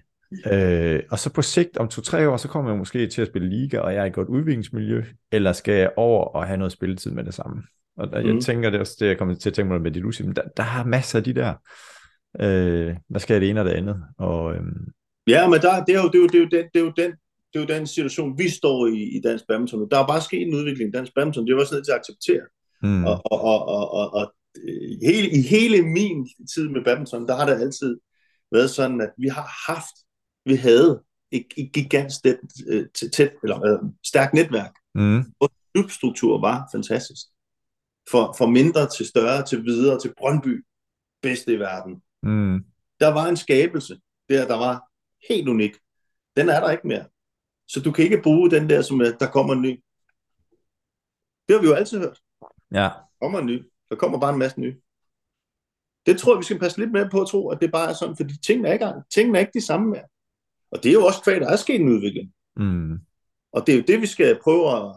Øh, og så på sigt, om to-tre år, så kommer jeg måske til at spille liga, og jeg er i et godt udviklingsmiljø, eller skal jeg over og have noget spilletid med det samme? Og der, mm. jeg tænker, det er også det, jeg kommer til at tænke mig med siger, men der, der er masser af de der, øh, hvad skal det ene og det andet? Og, øh, Ja, men der, det, er jo, det, er jo, det, er jo den, det, er jo den, det er jo den situation, vi står i i dansk badminton. Der er bare sket en udvikling i dansk badminton. Det er også nødt til at acceptere. mm, Og, og, og, og, og, og hele, i hele min tid med badminton, der har det altid været sådan, at vi har haft, vi havde et, et gigantisk tæt, tæt, tæt eller øh, stærkt netværk. mm, Vores klubstruktur var fantastisk. For, for mindre til større, til videre, til Brøndby, bedste i verden. mm, Der var en skabelse, der, der var helt unik. Den er der ikke mere. Så du kan ikke bruge den der, som er, der kommer en ny. Det har vi jo altid hørt. ja, Der kommer en ny. Der kommer bare en masse nye. Det tror jeg, vi skal passe lidt mere på at tro, at det bare er sådan, fordi tingene er ikke, tingene er ikke de samme mere. Og det er jo også kvad, der er sket en udvikling. mm, Og det er jo det, vi skal prøve at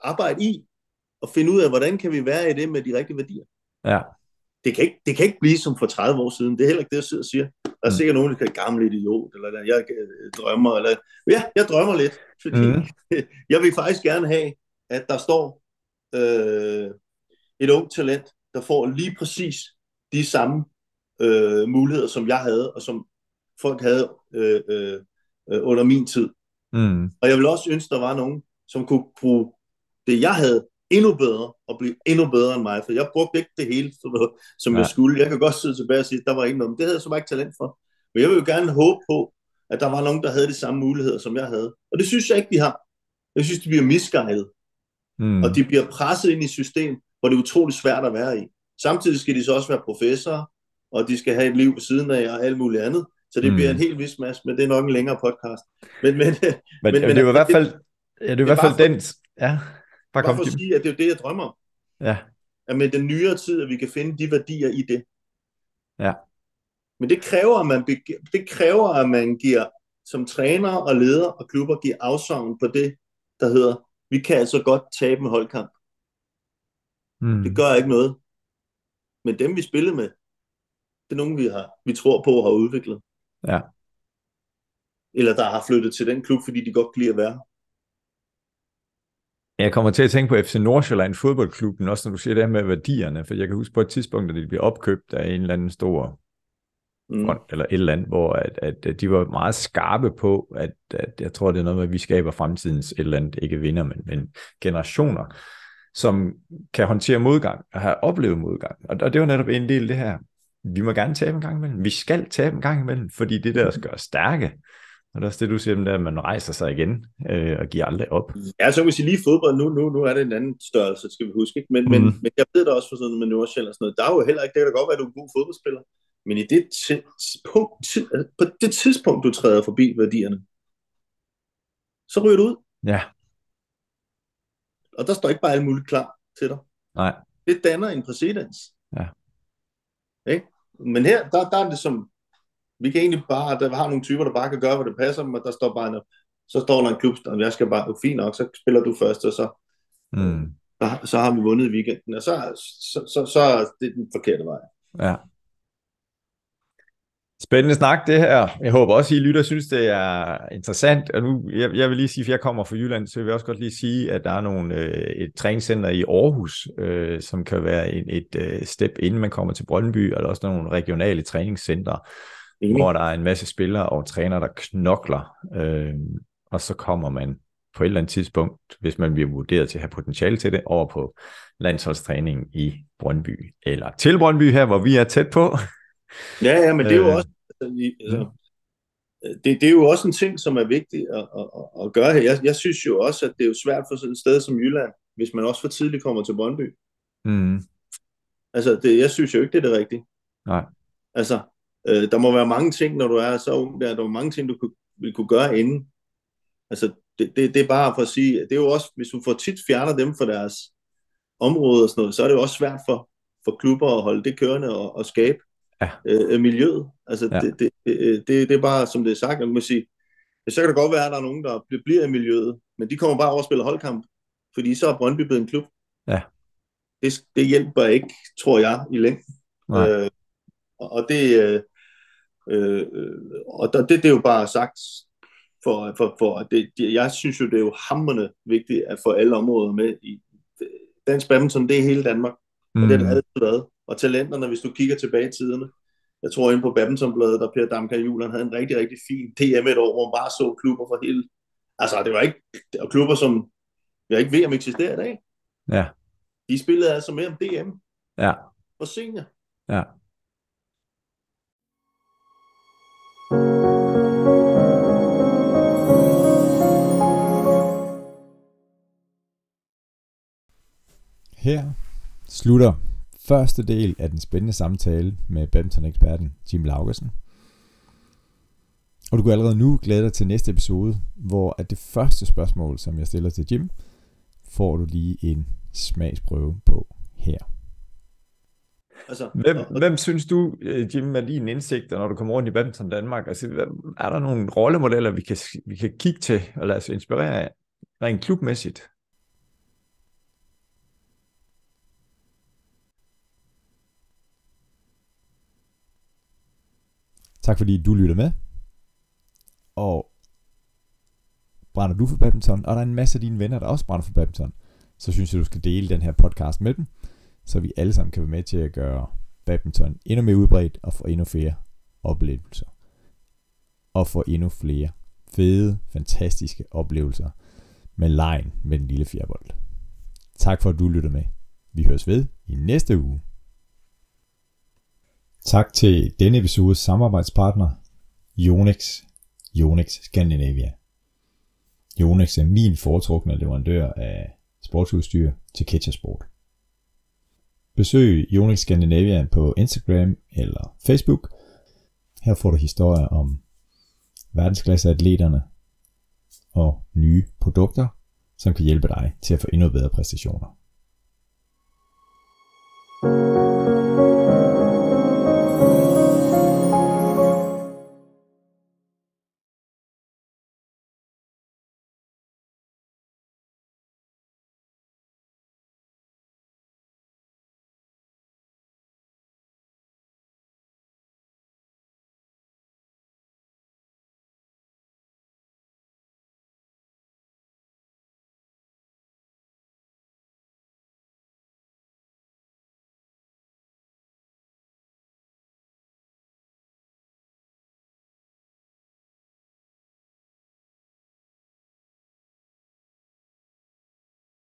arbejde i, og finde ud af, hvordan kan vi være i det med de rigtige værdier. ja, Det kan ikke, det kan ikke blive som for 30 år siden. Det er heller ikke det, jeg sidder og siger. Der er Mm. sikkert nogen, der kan gamle idiot, eller der, jeg øh, drømmer, eller ja, jeg drømmer lidt, fordi Mm. jeg vil faktisk gerne have, at der står øh, et ung talent, der får lige præcis de samme øh, muligheder, som jeg havde, og som folk havde øh, øh, øh, under min tid. mm, Og jeg vil også ønske, der var nogen, som kunne bruge det, jeg havde, endnu bedre, og blive endnu bedre end mig, for jeg brugte ikke det hele, som, som Ja. jeg skulle. Jeg kan godt sidde tilbage og sige, at der var ikke noget, men det havde jeg så bare ikke talent for. Men jeg vil jo gerne håbe på, at der var nogen, der havde de samme muligheder, som jeg havde. Og det synes jeg ikke, de har. Jeg synes, de bliver misguidet, mm, og de bliver presset ind i et system, hvor det er utroligt svært at være i. Samtidig skal de så også være professorer, og de skal have et liv ved siden af og alt muligt andet. Så det Mm. bliver en helt vis masse, men det er nok en længere podcast. Men, men, men, men, men- det er jo i hvert fald, ja, det er i er hvert fald den, ja, bare bare for at sige, at det er jo det, jeg drømmer om. ja, at med den nyere tid, at vi kan finde de værdier i det. Ja. Men det kræver, at man, det kræver, at man giver, som træner og leder og klubber, giver afsavn på det, der hedder, vi kan altså godt tabe en holdkamp. mm, Det gør ikke noget. Men dem, vi spiller med, det er nogen, vi, har, vi tror på har udviklet. Ja. Eller der har flyttet til den klub, fordi de godt kan lide at være. Jeg kommer til at tænke på FC Nordsjælland fodboldklubben, også når du siger det her med værdierne, for jeg kan huske på et tidspunkt, da de blev opkøbt af en eller anden stor Mm. fond, eller et eller andet, hvor at, at de var meget skarpe på, at, at jeg tror, det er noget med, at vi skaber fremtidens et eller andet, ikke vinder, men, men generationer, som kan håndtere modgang, og har oplevet modgang. Og, og det var netop en del af det her. Vi må gerne tabe en gang imellem. Vi skal tabe en gang imellem, fordi det der skal gøre stærke. Og det er også det, du siger, at man rejser sig igen øh, og giver aldrig op. Ja, så kan vi sige lige fodbold, nu, nu, nu er det en anden størrelse, skal vi huske. Ikke? Men, mm. men, men jeg ved da også for sådan med Nordsjælland og sådan noget, der er jo heller ikke, det kan da godt være, at du er en god fodboldspiller, men i det tidspunkt, tid, på det tidspunkt, du træder forbi værdierne, så ryger du ud, Ja, og der står ikke bare alt muligt klar til dig. nej. Det danner en præcedens. Ja. Ikke? Men her, der, der er det som, vi kan egentlig bare, der har nogle typer, der bare kan gøre, hvad det passer dem, og der står bare en, så står der en klub, og jeg skal bare, fint nok, så spiller du først, og så mm. så, så har vi vundet i weekenden, og så, så, så, så er det den forkerte vej. Ja. Spændende snak det her. Jeg håber også, I lytter synes, det er interessant. Og nu, jeg, jeg vil lige sige, for jeg kommer fra Jylland, så jeg vil også godt lige sige, at der er nogle, øh, et træningscenter i Aarhus, øh, som kan være en, et øh, step, inden man kommer til Brøndby, eller også nogle regionale træningscenter, mm. hvor der er en masse spillere og trænere, der knokler. Øh, og så kommer man på et eller andet tidspunkt, hvis man bliver vurderet til at have potentiale til det, over på landsholdstræning i Brøndby, eller til Brøndby her, hvor vi er tæt på. Ja, ja, men det er jo øh, også, altså, det, det er jo også en ting, som er vigtig at, at, at gøre her. Jeg, jeg synes jo også, at det er jo svært for sådan et sted som Jylland, hvis man også for tidligt kommer til Brøndby. Mm. Altså, det, jeg synes jo ikke, det er det rigtige. Nej. Altså, øh, der må være mange ting, når du er så ung der, der er mange ting, du kunne, vil kunne gøre inden. Altså, det, det, det er bare for at sige, det er jo også, hvis du for tit fjerner dem fra deres område og sådan noget, så er det jo også svært for, for klubber at holde det kørende og, og skabe ja. øh, miljøet. Altså, ja. det, det, det, det, det er bare, som det er sagt, man må sige, så kan det godt være, at der er nogen, der bliver i miljøet, men de kommer bare over og spiller holdkamp, fordi så er Brøndby blevet en klub. Ja. Det, det hjælper ikke, tror jeg, i længden. Øh, og det, øh, øh, og det, det er jo bare sagt, for, for, for det, jeg synes jo, det er jo hammerende vigtigt at få alle områder med i dansk badminton, det er hele Danmark. Mm. Og det har det altid været og talenterne, hvis du kigger tilbage i tiderne. Jeg tror inde på Badmintonbladet, der Per Damka Julen havde en rigtig, rigtig fin DM et år, hvor man bare så klubber for hele... Altså, det var ikke... Det var klubber, som jeg ikke ved, om eksisterer i dag. Ja. De spillede altså med om DM. Ja. Og senior. Ja. Her slutter første del af den spændende samtale med badminton-eksperten Jim Laugersen. Og du kan allerede nu glæde dig til næste episode, hvor at det første spørgsmål, som jeg stiller til Jim, får du lige en smagsprøve på her. Altså, hvem, og, hvem synes du, øh, Jim, er lige en indsigt, når du kommer rundt i badminton Danmark? Altså, er der nogle rollemodeller, vi kan, vi kan kigge til og lade os inspirere af, rent klubmæssigt? Tak fordi du lytter med. Og brænder du for badminton, og der er en masse af dine venner, der også brænder for badminton, så synes jeg, du skal dele den her podcast med dem, så vi alle sammen kan være med til at gøre badminton endnu mere udbredt og få endnu flere oplevelser. Og få endnu flere fede, fantastiske oplevelser med lejen med den lille fjerbold. Tak for at du lytter med. Vi høres ved i næste uge. Tak til denne episodes samarbejdspartner, Yonex, Yonex Scandinavia. Yonex er min foretrukne leverandør af sportsudstyr til Ketchersport. Besøg Yonex Scandinavia på Instagram eller Facebook. Her får du historier om verdensklasseatleterne og nye produkter, som kan hjælpe dig til at få endnu bedre præstationer. thank you